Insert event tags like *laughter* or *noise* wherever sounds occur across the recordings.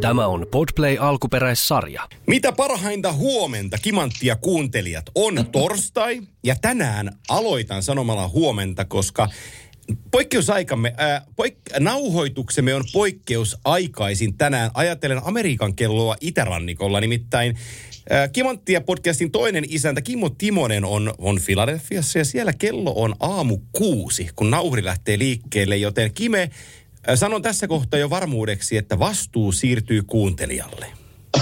Tämä on Podplay alkuperäissarja. Mitä parhainta huomenta, kimanttia kuuntelijat, on torstai ja tänään aloitan sanomalla huomenta, koska poikkeusaikamme, ää, poik- nauhoituksemme on poikkeusaikaisin tänään. Ajatellen Amerikan kelloa itärannikolla, nimittäin Kimanttia podcastin toinen isäntä Kimmo Timonen on, on Filadelfiassa ja siellä kello on aamu kuusi, kun nauhri lähtee liikkeelle, joten Kime, sanon tässä kohtaa jo varmuudeksi, että vastuu siirtyy kuuntelijalle.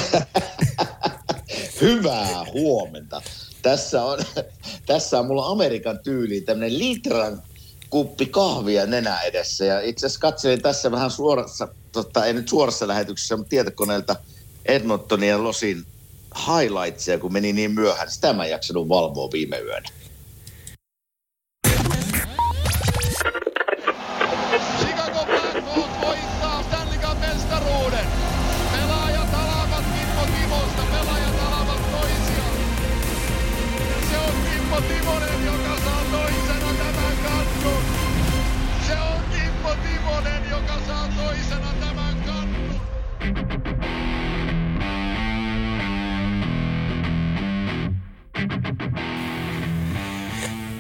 *laughs* Hyvää huomenta. Tässä on, *laughs* tässä on mulla Amerikan tyyli tämmöinen litran kuppi kahvia nenä edessä. Ja itse asiassa katselin tässä vähän suorassa, tota, ei nyt suorassa lähetyksessä, mutta tietokoneelta Edmontonin ja Losin highlightsia, kun meni niin myöhään. Sitä mä en jaksanut valvoa viime yönä.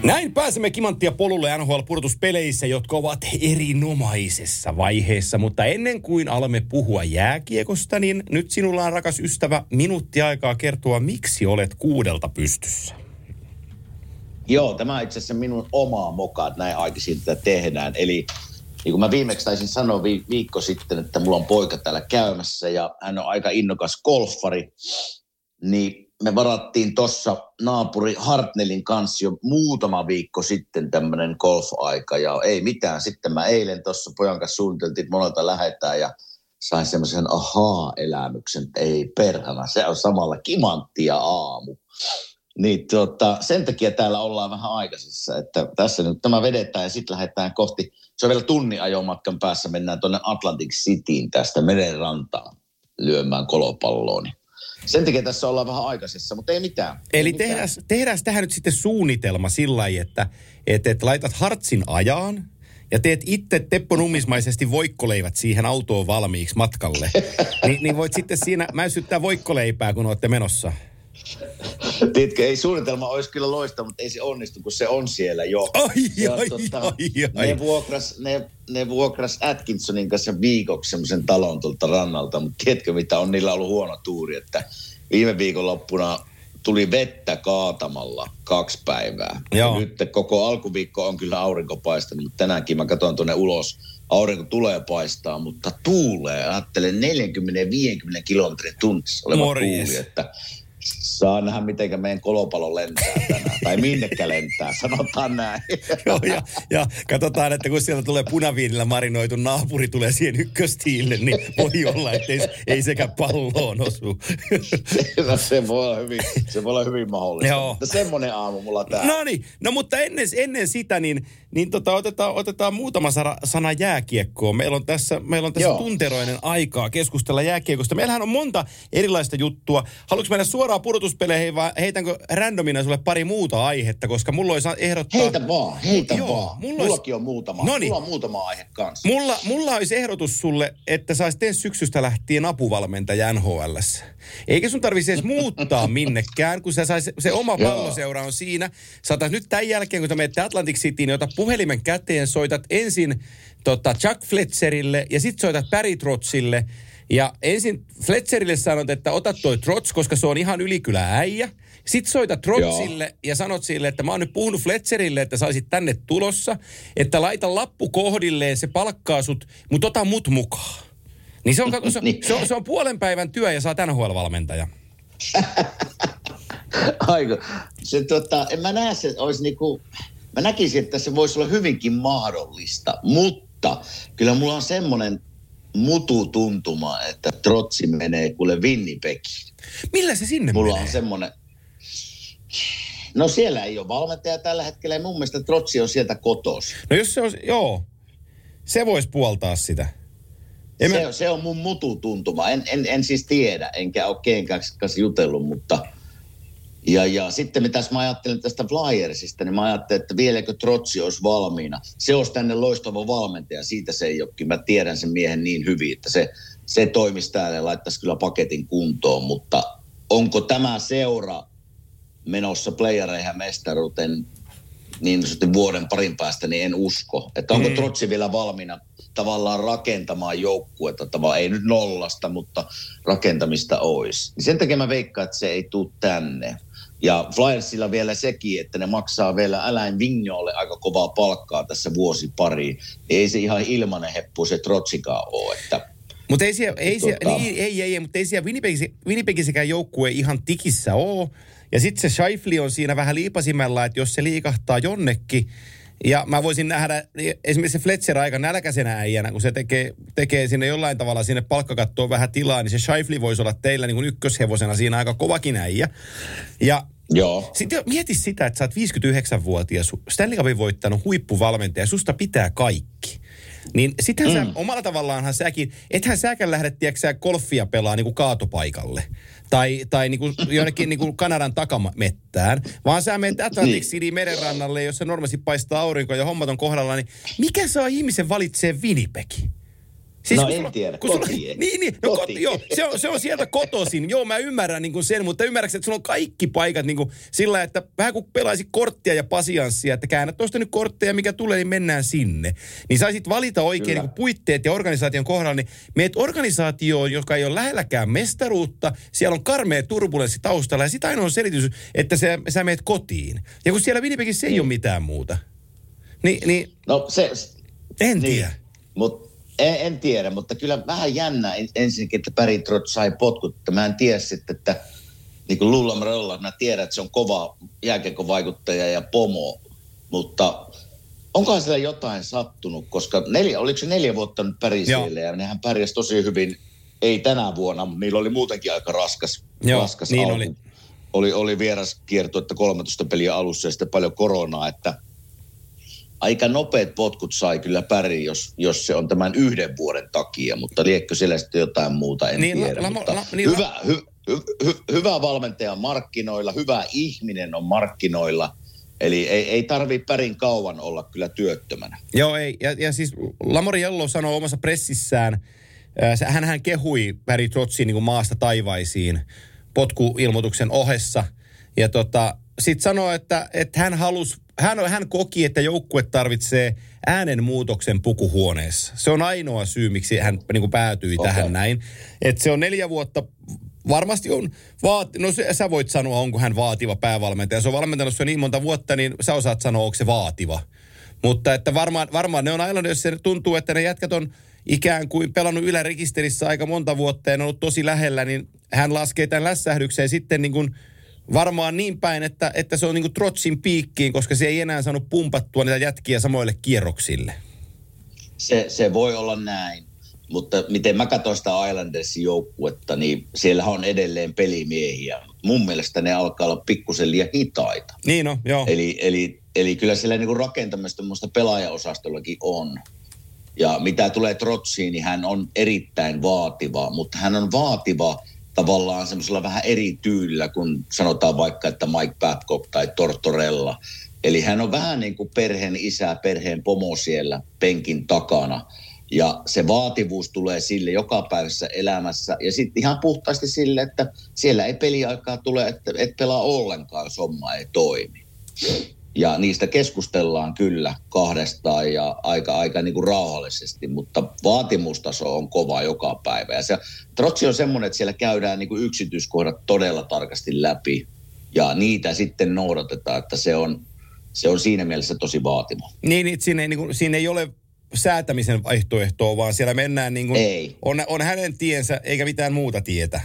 Näin pääsemme kimanttia polulle NHL-pudotuspeleissä, jotka ovat erinomaisessa vaiheessa. Mutta ennen kuin alamme puhua jääkiekosta, niin nyt sinulla on rakas ystävä minuutti aikaa kertoa, miksi olet kuudelta pystyssä. Joo, tämä on itse asiassa minun oma moka, että näin aikaisin tätä tehdään. Eli niin kuin mä viimeksi taisin sanoa vi- viikko sitten, että mulla on poika täällä käymässä ja hän on aika innokas golfari, niin me varattiin tuossa naapuri Hartnellin kanssa jo muutama viikko sitten tämmöinen golf-aika ja ei mitään. Sitten mä eilen tuossa pojan kanssa suunniteltiin, että monelta lähetään ja sain semmoisen ahaa-elämyksen, että ei perhana, se on samalla kimanttia aamu. Niin tota, sen takia täällä ollaan vähän aikaisissa, että tässä nyt tämä vedetään ja sitten lähdetään kohti, se on vielä tunnin ajomatkan päässä, mennään tuonne Atlantic Cityin tästä merenrantaan lyömään kolopalloa. Sen takia tässä ollaan vähän aikaisessa, mutta ei mitään. Eli tehdään, tähän nyt sitten suunnitelma sillä lailla, että, että, että laitat hartsin ajaan ja teet itse Teppo Nummismaisesti voikkoleivät siihen autoon valmiiksi matkalle. Ni, niin voit sitten siinä mäysyttää voikkoleipää, kun olette menossa. Tiedätkö, ei suunnitelma olisi kyllä loista, mutta ei se onnistu, kun se on siellä jo. Ai, Ja ai, ai, ai. Ne vuokras, ne, ne vuokras Atkinsonin kanssa viikoksi semmoisen talon tuolta rannalta, mutta tiedätkö mitä on niillä ollut huono tuuri, että viime viikonloppuna tuli vettä kaatamalla kaksi päivää. Joo. Ja nyt koko alkuviikko on kyllä aurinko paistanut, mutta tänäänkin mä katson tuonne ulos. Aurinko tulee paistaa, mutta tuulee. Ajattelen 40-50 kilometrin tunnissa oleva tuuli, että saa nähdä, miten meidän kolopalo lentää tänään. tai minnekä lentää, sanotaan näin. *laughs* Joo, ja, ja katsotaan, että kun sieltä tulee punaviinillä marinoitu naapuri tulee siihen ykköstiille, niin voi olla, että ei, ei sekä palloon osu. *laughs* no, se, voi olla hyvin, se voi olla hyvin mahdollista. Joo. Mutta semmoinen aamu mulla täällä. No niin, no mutta ennen, ennen sitä, niin, niin tota, otetaan, otetaan muutama sana, sana jääkiekkoon. Meillä on tässä, meillä on tässä Joo. tunteroinen aikaa keskustella jääkiekosta. Meillähän on monta erilaista juttua. Haluatko mennä suoraan pudotuspeleihin vai heitänkö randomina sulle pari muuta aihetta, koska mulla olisi ehdottaa... Heitä vaan, heitä Joo, vaan. mulla Mullakin on muutama. Noniin. Mulla on muutama aihe kanssa. Mulla, mulla olisi ehdotus sulle, että saisit ensi syksystä lähtien apuvalmentaja NHLssä. Eikä sun tarvitsisi edes muuttaa minnekään, kun sä sais, se oma Joo. palloseura on siinä. Saatais nyt tämän jälkeen, kun sä menet Atlantic Cityin, niin otat puhelimen käteen, soitat ensin tota Chuck Fletcherille ja sitten soitat Barry Trotsille. Ja ensin Fletcherille sanot, että ota toi Trots, koska se on ihan ylikylä äijä. Sitten soitat Trotsille ja sanot sille, että mä oon nyt puhunut Fletcherille, että saisit tänne tulossa, että laita lappu kohdilleen, se palkkaa sut, mutta ota mut mukaan. Niin se on, *laughs* se, Niin. se, on, se on puolen päivän työ ja saa NHL-valmentaja. *laughs* Aiko. Se, tota, en mä näe se, olisi niinku, mä näkisin, että se voisi olla hyvinkin mahdollista, mutta kyllä mulla on semmoinen mututuntuma, että trotsi menee kuule Winnipegiin. Millä se sinne Mulla menee? on semmoinen, no siellä ei ole valmentaja tällä hetkellä ja mun mielestä trotsi on sieltä kotos. No jos se on, joo, se voisi puoltaa sitä. Se, mä, se on mun mututuntuma. En, en, en siis tiedä, enkä ole kenenkään kanssa jutellut, mutta... Ja, ja sitten mitäs mä ajattelen tästä Flyersista, niin mä ajattelen, että vieläkö Trotsi olisi valmiina. Se olisi tänne loistava valmentaja, siitä se ei olekin. Mä tiedän sen miehen niin hyvin, että se se toimisi täällä ja laittaisi kyllä paketin kuntoon, mutta onko tämä seura menossa playereihin mestaruuteen niin sanotusti vuoden parin päästä, niin en usko. Että onko mm. Trotsi vielä valmiina tavallaan rakentamaan joukkuetta, tavallaan ei nyt nollasta, mutta rakentamista olisi. Niin sen takia mä veikkaan, että se ei tule tänne. Ja Flyersilla vielä sekin, että ne maksaa vielä Alain Vignolle aika kovaa palkkaa tässä vuosi pari. Ei se ihan ilmanen heppu se Trotsikaan ole, että mutta ei siellä, ei, siellä, tota... niin, ei, ei, ei, mutta ei siellä Winnipegissä, Winnipegissäkään joukkue ihan tikissä ole. Ja sitten se Scheifli on siinä vähän liipasimella, että jos se liikahtaa jonnekin, ja mä voisin nähdä esimerkiksi se Fletcher aika nälkäisenä äijänä, kun se tekee, tekee sinne jollain tavalla sinne palkkakattoon vähän tilaa, niin se Scheifli voisi olla teillä niin kuin ykköshevosena siinä aika kovakin äijä. Ja Joo. Sitten mieti sitä, että sä oot 59-vuotias, Stanley Cupin voittanut huippuvalmentaja, susta pitää kaikki. Niin sittenhän mm. sä, omalla tavallaanhan säkin, ethän säkään lähde, tiedätkö golfia pelaa niin kuin kaatopaikalle. Tai, tai niin kuin jonnekin niin kuin Kanadan takamettään. Vaan sä menet Atlantic City niin. merenrannalle, jossa normaalisti paistaa aurinko ja hommat on kohdalla. Niin mikä saa ihmisen valitsee Winnipegi? Siis no en sulla, tiedä, kun sulla, Niin, niin, no koti. Kot, joo, se on, se on sieltä kotoisin. Joo, mä ymmärrän niin kuin sen, mutta ymmärrätkö, että sulla on kaikki paikat niin kuin sillä, että vähän kuin pelaisi korttia ja pasianssia, että käännät tuosta nyt kortteja, mikä tulee, niin mennään sinne. Niin saisit valita oikein niin kuin puitteet ja organisaation kohdalla, niin meet organisaatioon, joka ei ole lähelläkään mestaruutta, siellä on karmea turbulenssi taustalla ja sitä ainoa on selitys, että sä, sä meet kotiin. Ja kun siellä Winnipegissä ei niin. ole mitään muuta. Ni, niin, no se... En niin. tiedä. Mutta en, en tiedä, mutta kyllä vähän jännä ensinnäkin, että Barry Trotz sai potkut. Että mä en tiedä sitten, että niin kuin Lulla Mrella, mä tiedän, että se on kova jääkekovaikuttaja ja pomo, mutta onkohan siellä jotain sattunut, koska neljä, oliko se neljä vuotta nyt Pärisille ja nehän pärjäsi tosi hyvin, ei tänä vuonna, mutta niillä oli muutenkin aika raskas, Joo, raskas niin alku. Oli. Oli, oli vieras kierto, että 13 peliä alussa ja sitten paljon koronaa, että – aika nopeat potkut sai kyllä päri, jos, jos se on tämän yhden vuoden takia, mutta liekkö siellä sitten jotain muuta, en niin, tiedä. La, mutta la, niin, hyvä, hy, hy, hy, hyvä valmentaja on markkinoilla, hyvä ihminen on markkinoilla, eli ei, ei tarvitse pärin kauan olla kyllä työttömänä. Joo, ei. Ja, ja siis Lamori Jello sanoi omassa pressissään, hän hän kehui Barry Trotsin niin maasta taivaisiin potkuilmoituksen ohessa. Ja tota, sitten sanoi, että, että hän halusi hän, hän koki, että joukkue tarvitsee äänenmuutoksen pukuhuoneessa. Se on ainoa syy, miksi hän niin kuin päätyi okay. tähän näin. Että se on neljä vuotta varmasti on, vaati, no se, sä voit sanoa, onko hän vaativa päävalmentaja. Se on valmentanut se niin monta vuotta, niin sä osaat sanoa, onko se vaativa. Mutta että varmaan, varmaan ne on aina, jos se tuntuu, että ne jätkät on ikään kuin pelannut ylärekisterissä aika monta vuotta ja ne on ollut tosi lähellä, niin hän laskee tämän lässähdykseen sitten niin kuin – varmaan niin päin, että, että se on niin kuin Trotsin piikkiin, koska se ei enää saanut pumpattua niitä jätkiä samoille kierroksille. Se, se voi olla näin. Mutta miten mä katson sitä Islandersin joukkuetta, niin siellä on edelleen pelimiehiä. Mun mielestä ne alkaa olla pikkusen liian hitaita. Niin no, joo. Eli, eli, eli kyllä siellä niin kuin rakentamista muista pelaajaosastollakin on. Ja mitä tulee Trotsiin, niin hän on erittäin vaativa, mutta hän on vaativa – tavallaan semmoisella vähän eri tyylillä kuin sanotaan vaikka, että Mike Babcock tai Tortorella. Eli hän on vähän niin kuin perheen isä, perheen pomo siellä penkin takana. Ja se vaativuus tulee sille jokapäiväisessä elämässä. Ja sitten ihan puhtaasti sille, että siellä ei peliaikaa tule, että et pelaa ollenkaan, jos homma ei toimi. Ja niistä keskustellaan kyllä kahdestaan ja aika, aika niin kuin rauhallisesti, mutta vaatimustaso on kova joka päivä. Ja se, Trotsi on semmoinen, että siellä käydään niin kuin yksityiskohdat todella tarkasti läpi ja niitä sitten noudatetaan, että se on, se on siinä mielessä tosi vaatima. Niin, niin siinä, ei, niin kuin, siinä ei ole säätämisen vaihtoehtoa, vaan siellä mennään niin kuin, ei. On, on hänen tiensä eikä mitään muuta tietä.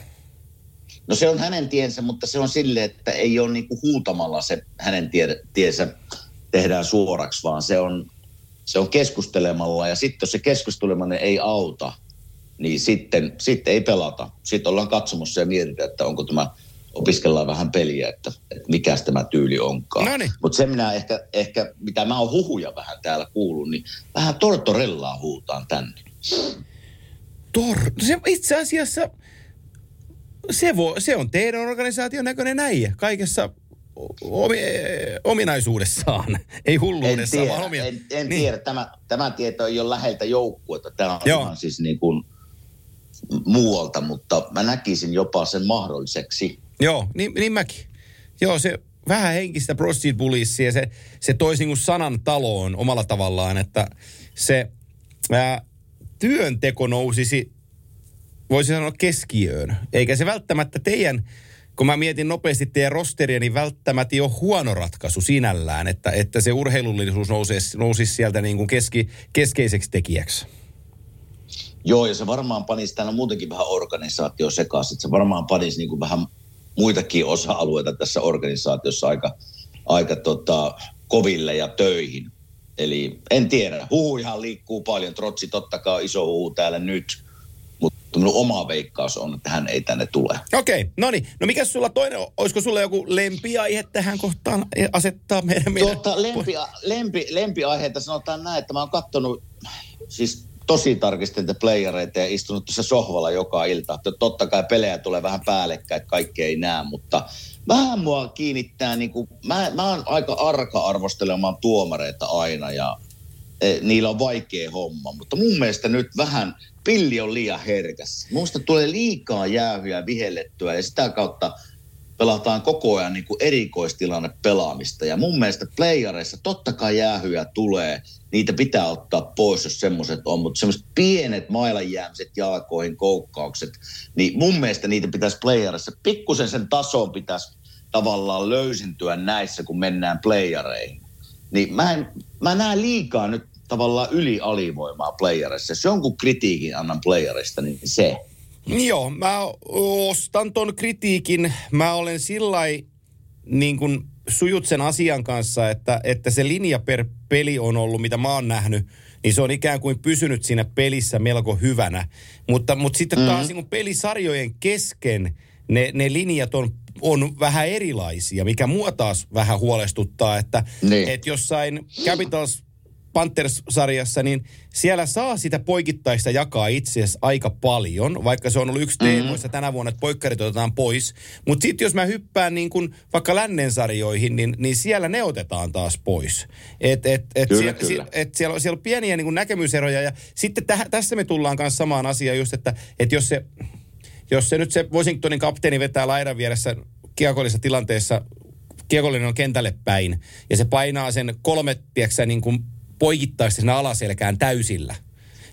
No se on hänen tiensä, mutta se on sille, että ei ole niin kuin huutamalla se hänen tie, tiensä tehdään suoraksi, vaan se on, se on keskustelemalla. Ja sitten jos se keskusteleminen ei auta, niin sitten, sitten ei pelata. Sitten ollaan katsomassa ja mietitään, että onko tämä, opiskellaan vähän peliä, että, että mikä tämä tyyli onkaan. Mutta se minä ehkä, ehkä, mitä mä oon huhuja vähän täällä kuullut, niin vähän tortorellaa huutaan tänne. Tor, se itse asiassa se, vo, se on teidän organisaation näköinen äijä kaikessa omi, ominaisuudessaan, *laughs* ei hulluudessaan, en tiedä, vaan omia. En, en niin. tiedä, tämä, tämä tieto ei ole läheltä joukkuetta. Tämä on Joo. siis niin kuin, muualta, mutta mä näkisin jopa sen mahdolliseksi. Joo, niin, niin mäkin. Joo, se vähän henkistä proceed bullissia, se, se toisi niin sanan taloon omalla tavallaan, että se ää, työnteko nousisi, voisi sanoa keskiöön. Eikä se välttämättä teidän, kun mä mietin nopeasti teidän rosteria, niin välttämättä ei ole huono ratkaisu sinällään, että, että se urheilullisuus nousisi, nousisi sieltä niin kuin keski, keskeiseksi tekijäksi. Joo, ja se varmaan panisi täällä muutenkin vähän organisaatio sekaisin. Se varmaan panisi niin kuin vähän muitakin osa-alueita tässä organisaatiossa aika, aika tota, koville ja töihin. Eli en tiedä. Huhuihan liikkuu paljon. Trotsi totta kai on iso huhu täällä nyt. Mutta minun oma veikkaus on, että hän ei tänne tule. Okei, okay, no niin. No mikä sulla toinen, olisiko sulla joku lempiaihe tähän kohtaan asettaa meidän... meidän... Tuota, lempi, lempi, lempiaiheita sanotaan näin, että mä oon katsonut siis tosi tarkasti niitä playereita ja istunut tuossa sohvalla joka ilta. Totta kai pelejä tulee vähän päällekkäin, että kaikki ei näe, mutta vähän mua kiinnittää, niin kuin, mä, mä oon aika arka arvostelemaan tuomareita aina ja niillä on vaikea homma, mutta mun mielestä nyt vähän pilli on liian herkäs. Musta tulee liikaa jäähyä vihellettyä ja sitä kautta pelataan koko ajan niin kuin erikoistilanne pelaamista. Ja mun mielestä playareissa totta kai jäähyjä tulee, niitä pitää ottaa pois, jos semmoiset on, mutta semmoiset pienet mailanjäämiset jalkoihin, koukkaukset, niin mun mielestä niitä pitäisi playerissa, pikkusen sen tason pitäisi tavallaan löysintyä näissä, kun mennään playereihin. Niin mä, en, mä näen liikaa nyt tavallaan yli-alivoimaa playerissa. Jos jonkun kritiikin annan playerista, niin se. Joo, mä ostan ton kritiikin. Mä olen sillä niin kuin sujut sen asian kanssa, että, että se linja per peli on ollut, mitä mä oon nähnyt, niin se on ikään kuin pysynyt siinä pelissä melko hyvänä. Mutta, mutta sitten taas mm-hmm. niin pelisarjojen kesken ne, ne linjat on, on vähän erilaisia, mikä mua taas vähän huolestuttaa, että, niin. että jossain Capitals Panthers-sarjassa, niin siellä saa sitä poikittaista jakaa itse asiassa aika paljon, vaikka se on ollut yksi mm-hmm. teemoista tänä vuonna, että poikkarit otetaan pois. Mutta sitten jos mä hyppään niin kun vaikka lännen sarjoihin, niin, niin siellä ne otetaan taas pois. Et, et, et kyllä, siellä, kyllä. Et siellä, siellä on pieniä niin näkemyseroja ja sitten täh, tässä me tullaan myös samaan asiaan just, että, että jos se jos se nyt se Washingtonin kapteeni vetää laidan vieressä kiekollisessa tilanteessa kiekollinen on kentälle päin ja se painaa sen kolme, tiedätkö, niin kuin poikittaisi sinne alaselkään täysillä.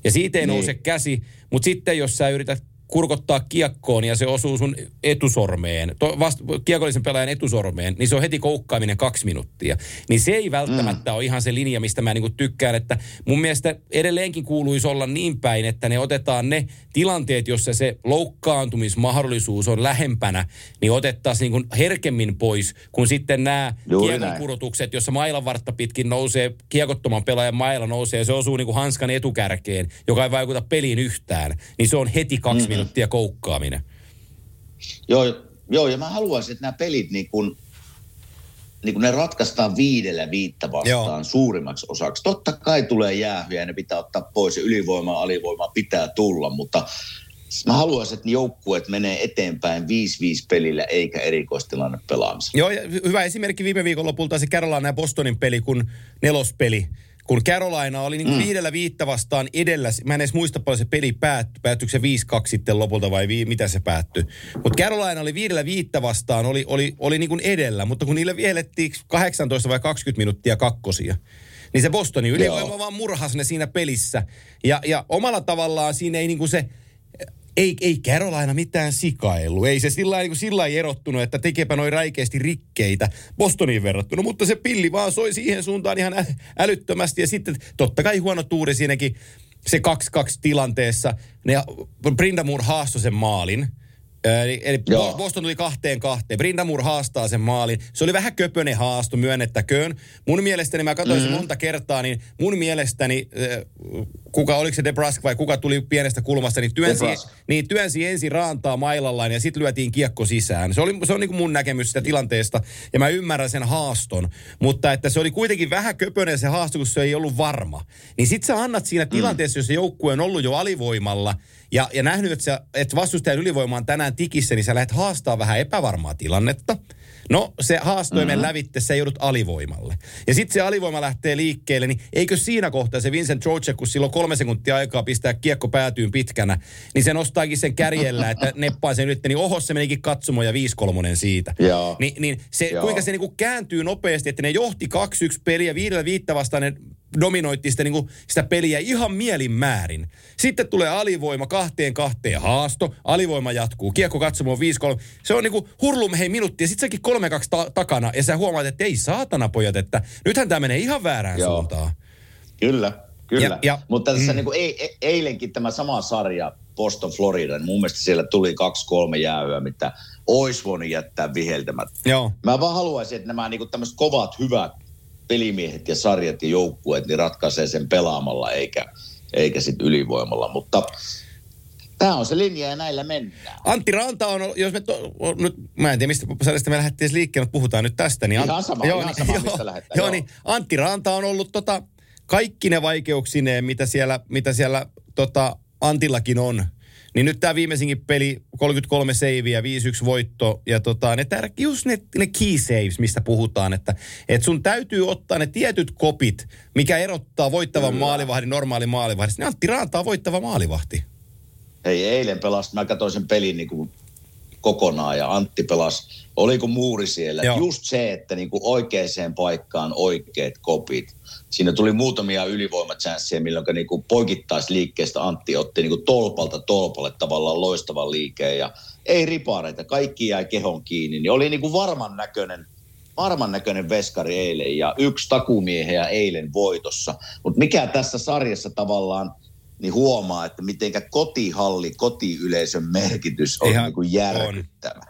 Ja siitä ei niin. nouse käsi, mutta sitten jos sä yrität kurkottaa kiekkoon ja se osuu sun etusormeen, to, vast, kiekollisen pelaajan etusormeen, niin se on heti koukkaaminen kaksi minuuttia. Niin se ei välttämättä mm. ole ihan se linja, mistä mä niinku tykkään, että mun mielestä edelleenkin kuuluisi olla niin päin, että ne otetaan ne tilanteet, jossa se loukkaantumismahdollisuus on lähempänä, niin otettaisiin niinku herkemmin pois, kun sitten nämä kiekon kurotukset, jossa mailanvartta pitkin nousee, kiekottoman pelaajan maila nousee ja se osuu niinku hanskan etukärkeen, joka ei vaikuta peliin yhtään, niin se on heti kaksi mm-hmm minuuttia koukkaaminen. Joo, joo, ja mä haluaisin, että nämä pelit niin kun, niin kun ne ratkaistaan viidellä viittä vastaan joo. suurimmaksi osaksi. Totta kai tulee jäähyjä ja ne pitää ottaa pois ja ylivoimaa, alivoimaa pitää tulla, mutta Mä haluaisin, että joukkueet menee eteenpäin 5-5 pelillä eikä erikoistilanne pelaamisella. Joo, ja hyvä esimerkki viime viikonlopulta se Carolina ja Bostonin peli, kun nelospeli kun Carolina oli niin mm. viidellä viittä vastaan edellä, mä en edes muista paljon se peli päättyi, päättyykö se 5-2 sitten lopulta vai vi, mitä se päättyi. Mutta Carolina oli viidellä viittä vastaan, oli, oli, oli niin kuin edellä, mutta kun niille vielettiin 18 vai 20 minuuttia kakkosia, niin se Bostonin ylivoima vaan murhasi ne siinä pelissä. Ja, ja omalla tavallaan siinä ei niin kuin se ei, ei Carolina mitään sikailu. Ei se sillä niin sillä erottunut, että tekepä noin räikeästi rikkeitä Bostoniin verrattuna. Mutta se pilli vaan soi siihen suuntaan ihan älyttömästi. Ja sitten totta kai huono tuuri siinäkin se 2-2 tilanteessa. Ne, Brindamur haastoi sen maalin. Eli, eli Boston tuli kahteen kahteen. Brindamur haastaa sen maalin. Se oli vähän köpönen haasto, myönnettäköön. Mun mielestäni, mä katsoin mm-hmm. monta kertaa, niin mun mielestäni, kuka, oliko se DeBrusk vai kuka tuli pienestä kulmasta, niin työnsi, niin työnsi ensin raantaa mailallaan ja sitten lyötiin kiekko sisään. Se, oli, se on niin kuin mun näkemys sitä tilanteesta ja mä ymmärrän sen haaston. Mutta että se oli kuitenkin vähän köpönen se haasto, kun se ei ollut varma. Niin sit sä annat siinä mm. tilanteessa, mm. jos se joukkue on ollut jo alivoimalla – ja, ja nähnyt, että, sä, että vastustajan ylivoima on tänään tikissä, niin sä lähdet haastaa vähän epävarmaa tilannetta. No se haastoimen Mhm. mm-hmm. lävitte, sä joudut alivoimalle. Ja sitten se alivoima lähtee liikkeelle, niin eikö siinä kohtaa se Vincent Trocek, kun silloin kolme sekuntia aikaa pistää kiekko päätyyn pitkänä, niin se nostaakin sen kärjellä, että *laughs* neppaa sen nyt, niin oho se menikin katsomo ja 5 kolmonen siitä. Ni, niin se, kuinka se niinku kääntyy nopeasti, että ne johti 2-1 peliä, viidellä viittä vastaan ne dominoitti sitä, niinku, sitä peliä ihan mielin määrin. Sitten tulee alivoima kahteen kahteen haasto, alivoima jatkuu, kiekko katsomo 5-3. Se on niinku hurlum hei minuutti ja sitten sekin 3-2 ta- takana ja sä huomaat, että ei saatana pojat, että nythän tämä menee ihan väärään Joo. suuntaan. Kyllä, kyllä. Ja- ja- Mutta tässä mm. niin kuin e- e- eilenkin tämä sama sarja Boston Florida, niin mun mielestä siellä tuli kaksi-kolme jäähyä, mitä olisi voinut jättää viheltämättä. Joo. Mä vaan haluaisin, että nämä niin tämmöiset kovat, hyvät pelimiehet ja sarjat ja joukkueet, niin ratkaisee sen pelaamalla eikä, eikä sitten ylivoimalla. Mutta tämä on se linja ja näillä mennään. Antti Ranta on, jos me to, nyt, mä en tiedä mistä sarjasta me lähdettiin edes liikkeelle, mutta puhutaan nyt tästä. Niin Ihan sama, ihan sama, mistä lähdetään, Joo, joo. niin Antti Ranta on ollut tota, kaikki ne vaikeuksineen, mitä siellä, mitä siellä tota, Antillakin on. Niin nyt tämä viimeisinkin peli, 33 seiviä, 5-1 voitto ja tota, ne tär, just ne, ne key saves, mistä puhutaan, että et sun täytyy ottaa ne tietyt kopit, mikä erottaa voittavan Kyllä. maalivahdin normaali maalivahdista. Niin Antti Ranta on voittava maalivahti. Hei, eilen pelasi, mä katsoin sen pelin niin kuin kokonaan ja Antti pelasi, oliko muuri siellä. Joo. Just se, että niin kuin oikeaan paikkaan oikeat kopit. Siinä tuli muutamia ylivoimachansseja, milloin niin kuin poikittaisliikkeestä Antti otti niin kuin tolpalta tolpalle tavallaan loistavan liikkeen ja ei ripareita, kaikki jäi kehon kiinni. Niin oli niin kuin varman näköinen varman näköinen veskari eilen ja yksi takumieheä eilen voitossa. Mutta mikä tässä sarjassa tavallaan niin huomaa, että mitenkä kotihalli, kotiyleisön merkitys on Ihan niin kuin järkyttävä.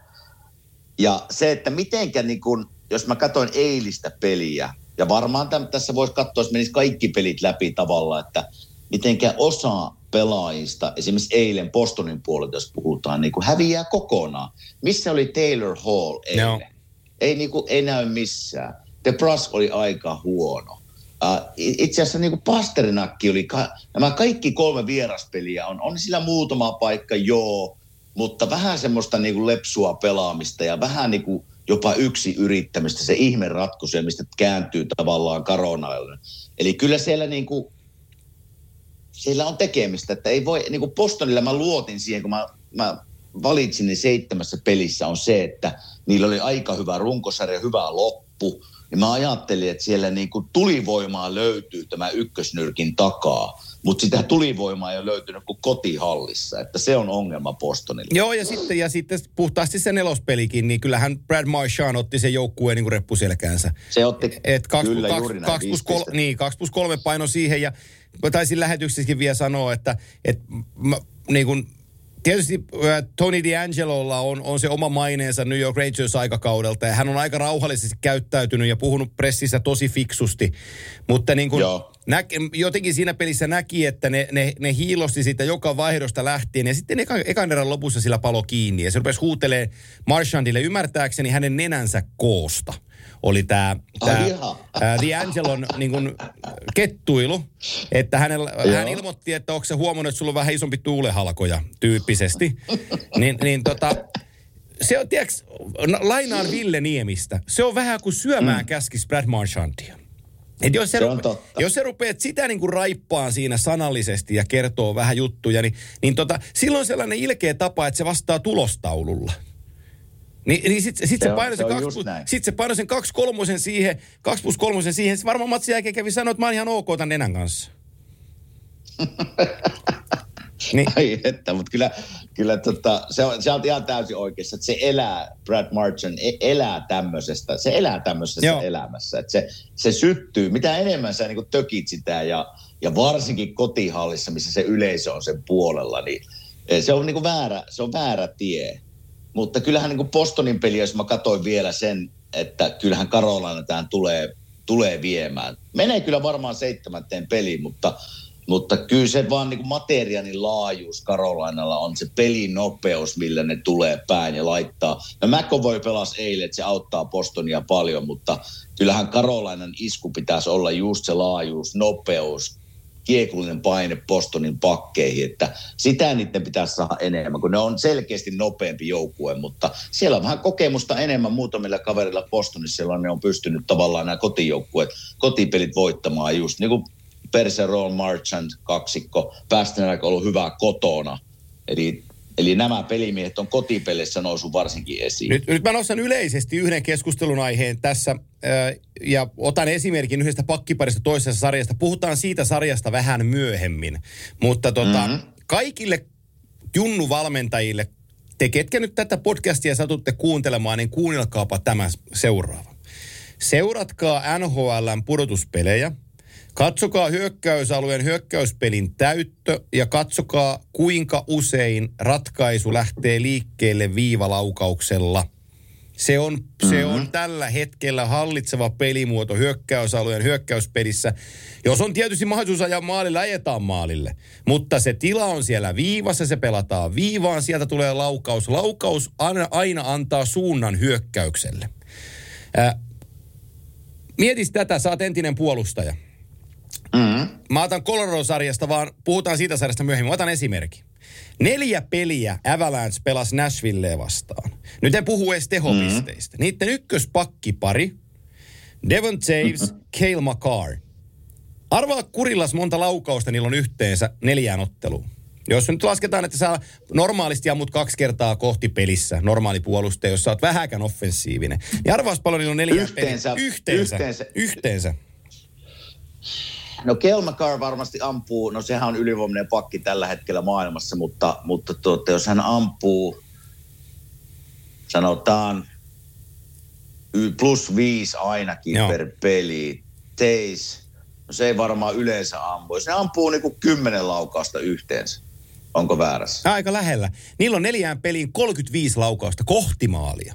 Ja se, että mitenkä niin kuin, jos mä katsoin eilistä peliä, ja varmaan täm, tässä voisi katsoa, jos menisi kaikki pelit läpi tavalla, että mitenkä osa pelaajista, esimerkiksi eilen Bostonin puolelta, jos puhutaan, niin kuin häviää kokonaan. Missä oli Taylor Hall eilen? Joo. Ei, niin kuin, ei näy missään. The Brus oli aika huono. Uh, itse asiassa niin kuin Pasternakki oli, ka- nämä kaikki kolme vieraspeliä on, on sillä muutama paikka, joo, mutta vähän semmoista niin kuin lepsua pelaamista ja vähän niin kuin jopa yksi yrittämistä, se ihme ratkaisu, mistä kääntyy tavallaan koronalle. Eli kyllä siellä niin kuin, siellä on tekemistä, että ei voi, niin kuin Bostonilla mä luotin siihen, kun mä, mä valitsin ne seitsemässä pelissä, on se, että niillä oli aika hyvä runkosarja, hyvä loppu, niin mä ajattelin, että siellä niin kuin tulivoimaa löytyy tämä ykkösnyrkin takaa, mutta sitä tulivoimaa ei ole löytynyt kuin kotihallissa, että se on ongelma Bostonilla. Joo, ja sitten, ja sitten puhtaasti se nelospelikin, niin kyllähän Brad Marchand otti sen joukkueen niin reppuselkäänsä. Se otti, Et kaksi, kyllä kaksi, juuri kaksi, plus kol, niin, kaksi plus kolme paino siihen, ja mä taisin lähetyksessäkin vielä sanoa, että, että mä, niin kuin, tietysti Tony D'Angelolla on, on se oma maineensa New York Rangers aikakaudelta, ja hän on aika rauhallisesti käyttäytynyt ja puhunut pressissä tosi fiksusti, mutta niin kuin. Nä, jotenkin siinä pelissä näki, että ne, ne, ne hiilosti siitä joka vaihdosta lähtien ja sitten eka, ekan erän lopussa sillä palo kiinni ja se rupesi huutelee Marchandille. Ymmärtääkseni hänen nenänsä koosta oli tämä tää D'Angelon *laughs* niin kun, kettuilu, että hänellä, hän ilmoitti, että onko se huomannut, että sulla on vähän isompi tuulehalkoja tyyppisesti. *laughs* niin, niin tota, se on, tiedätkö, na- lainaan Ville Niemistä. Se on vähän kuin syömään mm. käskis Brad Marchandia. Et jos, se Se rupe- jos sä rupeat sitä niin kuin raippaan siinä sanallisesti ja kertoo vähän juttuja, niin, niin tota, silloin sellainen ilkeä tapa, että se vastaa tulostaululla. Ni, niin sit, sit se, Se painoi se kaksi, plus, sit se painoi sen kaksi kolmosen siihen, kaksi plus kolmosen siihen. Sitten varmaan matsin jälkeen kävi sanoa, että mä oon ihan ok tämän nenän kanssa. *laughs* niin, Ai että, mutta kyllä, kyllä tota, se, on, se on ihan täysin oikeassa, että se elää, Brad Marchand e- elää tämmöisestä, se elää tämmöisessä Joo. elämässä, että se, se syttyy, mitä enemmän sä niin tökit sitä ja, ja varsinkin kotihallissa, missä se yleisö on sen puolella, niin eh, se on niin väärä, se on väärä tie. Mutta kyllähän niin Bostonin peli, jos mä katsoin vielä sen, että kyllähän Karolaina tähän tulee, tulee viemään. Menee kyllä varmaan seitsemänteen peliin, mutta, mutta kyllä se vaan niin materiaalin laajuus Karolainalla on se pelin nopeus, millä ne tulee päin ja laittaa. No McAvoy pelasi eilen, että se auttaa Bostonia paljon, mutta kyllähän Karolainan isku pitäisi olla just se laajuus, nopeus, kiekullinen paine Bostonin pakkeihin, että sitä niiden pitäisi saada enemmän, kun ne on selkeästi nopeampi joukkue, mutta siellä on vähän kokemusta enemmän muutamilla kaverilla Bostonissa, siellä ne on pystynyt tavallaan nämä kotijoukkueet, kotipelit voittamaan just niin kuin Perseron, Marchand, kaksikko, Pasternak on ollut hyvä kotona, eli Eli nämä pelimiehet on kotipeleissä nousu varsinkin esiin. Nyt, nyt mä nostan yleisesti yhden keskustelun aiheen tässä ja otan esimerkin yhdestä pakkiparista toisesta sarjasta. Puhutaan siitä sarjasta vähän myöhemmin, mutta tota, mm-hmm. kaikille junnuvalmentajille, te ketkä nyt tätä podcastia satutte kuuntelemaan, niin kuunnelkaapa tämä seuraava. Seuratkaa NHLn pudotuspelejä – Katsokaa hyökkäysalueen hyökkäyspelin täyttö ja katsokaa kuinka usein ratkaisu lähtee liikkeelle viivalaukauksella. Se on, mm-hmm. se on tällä hetkellä hallitseva pelimuoto hyökkäysalueen hyökkäyspelissä. Jos on tietysti mahdollisuus ajaa maalille, ajetaan maalille. Mutta se tila on siellä viivassa, se pelataan viivaan, sieltä tulee laukaus. Laukaus aina, aina antaa suunnan hyökkäykselle. Äh, mietis tätä, sä oot entinen puolustaja. Mm. Mä otan Colorado-sarjasta, vaan puhutaan siitä sarjasta myöhemmin. Mä otan esimerkki. Neljä peliä Avalanche pelasi Nashville vastaan. Nyt en puhu edes tehopisteistä. Mm. Niiden ykköspakkipari, Devon Taves, mm-hmm. Cale McCarr. Arvaa kurillas monta laukausta niillä on yhteensä neljään otteluun. Jos nyt lasketaan, että sä normaalisti ammut kaksi kertaa kohti pelissä, normaali puolustaja, jos sä oot vähäkään offensiivinen, niin arvaas paljon niillä on neljä yhteensä, peliä. Yhteensä. Yhteensä. Yhteensä. No Kelmakar varmasti ampuu, no sehän on ylivoimainen pakki tällä hetkellä maailmassa, mutta, mutta tuota, jos hän ampuu, sanotaan plus viisi ainakin Joo. per peli, teis, no se ei varmaan yleensä ampu. Jos ne ampuu niinku kymmenen laukausta yhteensä, onko väärässä? Aika lähellä. Niillä on neljään peliin 35 laukausta kohti maalia.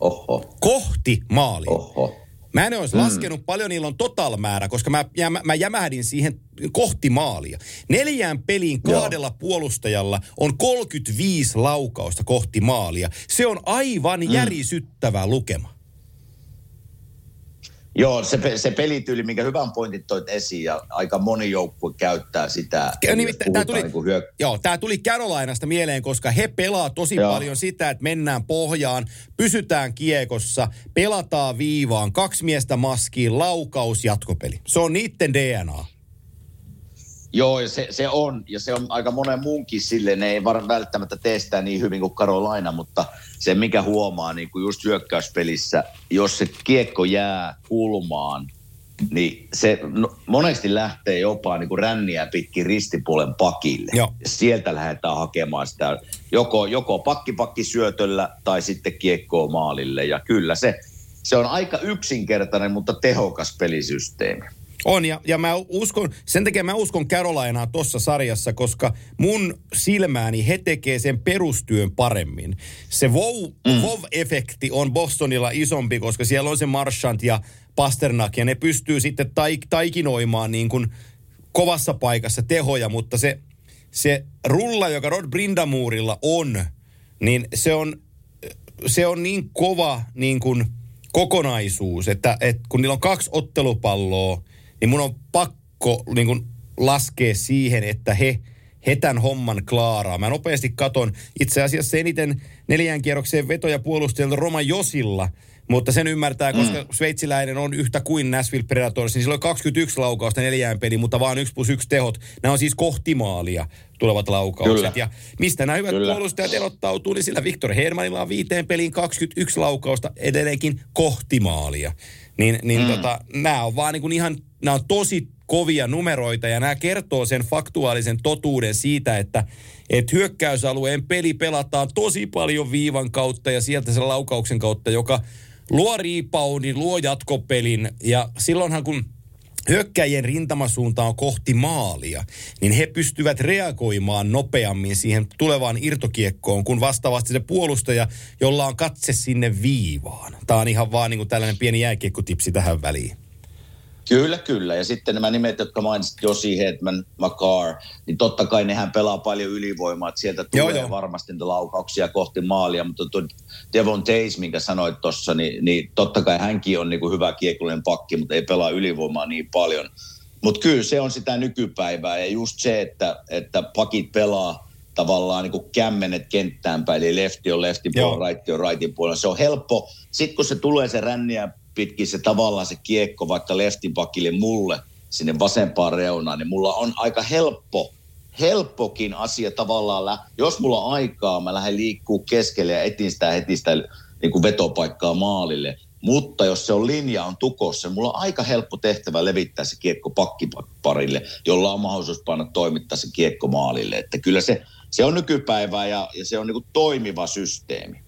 Oho. Kohti maalia. Oho. Mä en olisi mm. laskenut paljon niillä on total määrä, koska mä, mä, mä jämähdin siihen kohti maalia. Neljään peliin kahdella Joo. puolustajalla on 35 laukausta kohti maalia. Se on aivan mm. järisyttävä lukema. Joo, se, se pelityyli, minkä hyvän pointit toit esiin, ja aika moni joukkue käyttää sitä. Nimittäin, tämä tuli, niin hyö... joo, tämä tuli Carolinaista mieleen, koska he pelaa tosi joo. paljon sitä, että mennään pohjaan, pysytään kiekossa, pelataan viivaan, kaksi miestä maskiin, laukaus, jatkopeli. Se on niiden DNA. Joo, se, se on, ja se on aika monen muunkin sille, ne ei var, välttämättä tee sitä niin hyvin kuin Carolina, mutta se mikä huomaa niin kuin just hyökkäyspelissä, jos se kiekko jää kulmaan, niin se no, monesti lähtee jopa niin kuin ränniä pitkin ristipuolen pakille. Joo. Ja sieltä lähdetään hakemaan sitä joko, joko pakkipakki syötöllä tai sitten kiekkoa maalille. Ja kyllä se, se on aika yksinkertainen, mutta tehokas pelisysteemi. On, ja, ja mä uskon, sen takia mä uskon Carolinaa tuossa sarjassa, koska mun silmääni he tekee sen perustyön paremmin. Se wow, mm. wow-efekti on Bostonilla isompi, koska siellä on se Marchant ja Pasternak, ja ne pystyy sitten taik, taikinoimaan niin kuin kovassa paikassa tehoja, mutta se, se rulla, joka Rod Brindamuurilla on, niin se on, se on niin kova niin kuin kokonaisuus, että, että kun niillä on kaksi ottelupalloa, niin mun on pakko niin kuin laskea siihen, että he, he tämän homman klaaraa. Mä nopeasti katon itse asiassa eniten neljän kierrokseen vetoja puolustajalta Roma Josilla, mutta sen ymmärtää, koska mm. sveitsiläinen on yhtä kuin Nashville Predators, niin sillä on 21 laukausta neljään peliin, mutta vaan 1 plus 1 tehot. Nämä on siis kohtimaalia tulevat laukaukset. Kyllä. Ja mistä nämä hyvät Kyllä. puolustajat erottautuu, niin sillä Viktor Hermanilla on viiteen peliin 21 laukausta edelleenkin kohtimaalia. Niin, niin mm. tota, nämä on vaan niin kuin ihan, nämä on tosi kovia numeroita ja nämä kertoo sen faktuaalisen totuuden siitä, että et hyökkäysalueen peli pelataan tosi paljon viivan kautta ja sieltä sen laukauksen kautta, joka luo riipaudin, luo jatkopelin ja silloinhan kun hyökkäjien rintamasuunta on kohti maalia, niin he pystyvät reagoimaan nopeammin siihen tulevaan irtokiekkoon, kun vastaavasti se puolustaja, jolla on katse sinne viivaan. Tämä on ihan vaan niin kuin tällainen pieni jääkiekkotipsi tähän väliin. Kyllä, kyllä. Ja sitten nämä nimet, jotka mainitsit, Josi Hetman, Makar, niin totta kai nehän pelaa paljon ylivoimaa, että sieltä tulee joo, joo. varmasti niitä laukauksia kohti maalia, mutta tuo Devon Tays, minkä sanoit tuossa, niin, niin, totta kai hänkin on niin kuin hyvä kiekullinen pakki, mutta ei pelaa ylivoimaa niin paljon. Mutta kyllä se on sitä nykypäivää ja just se, että, että pakit pelaa tavallaan niin kuin kämmenet kenttään päin, eli lefti on leftin puolella, right on rightin puolella. Se on helppo. Sitten kun se tulee se ränniä pitkin se tavallaan se kiekko vaikka leftin pakille mulle sinne vasempaan reunaan, niin mulla on aika helppo helppokin asia tavallaan, jos mulla on aikaa, mä lähden liikkuu keskelle ja etin sitä heti sitä niin kuin vetopaikkaa maalille. Mutta jos se on linja on tukossa, mulla on aika helppo tehtävä levittää se kiekko pakkiparille, jolla on mahdollisuus panna toimittaa se kiekko maalille. Että kyllä se, se on nykypäivää ja, ja se on niin kuin toimiva systeemi.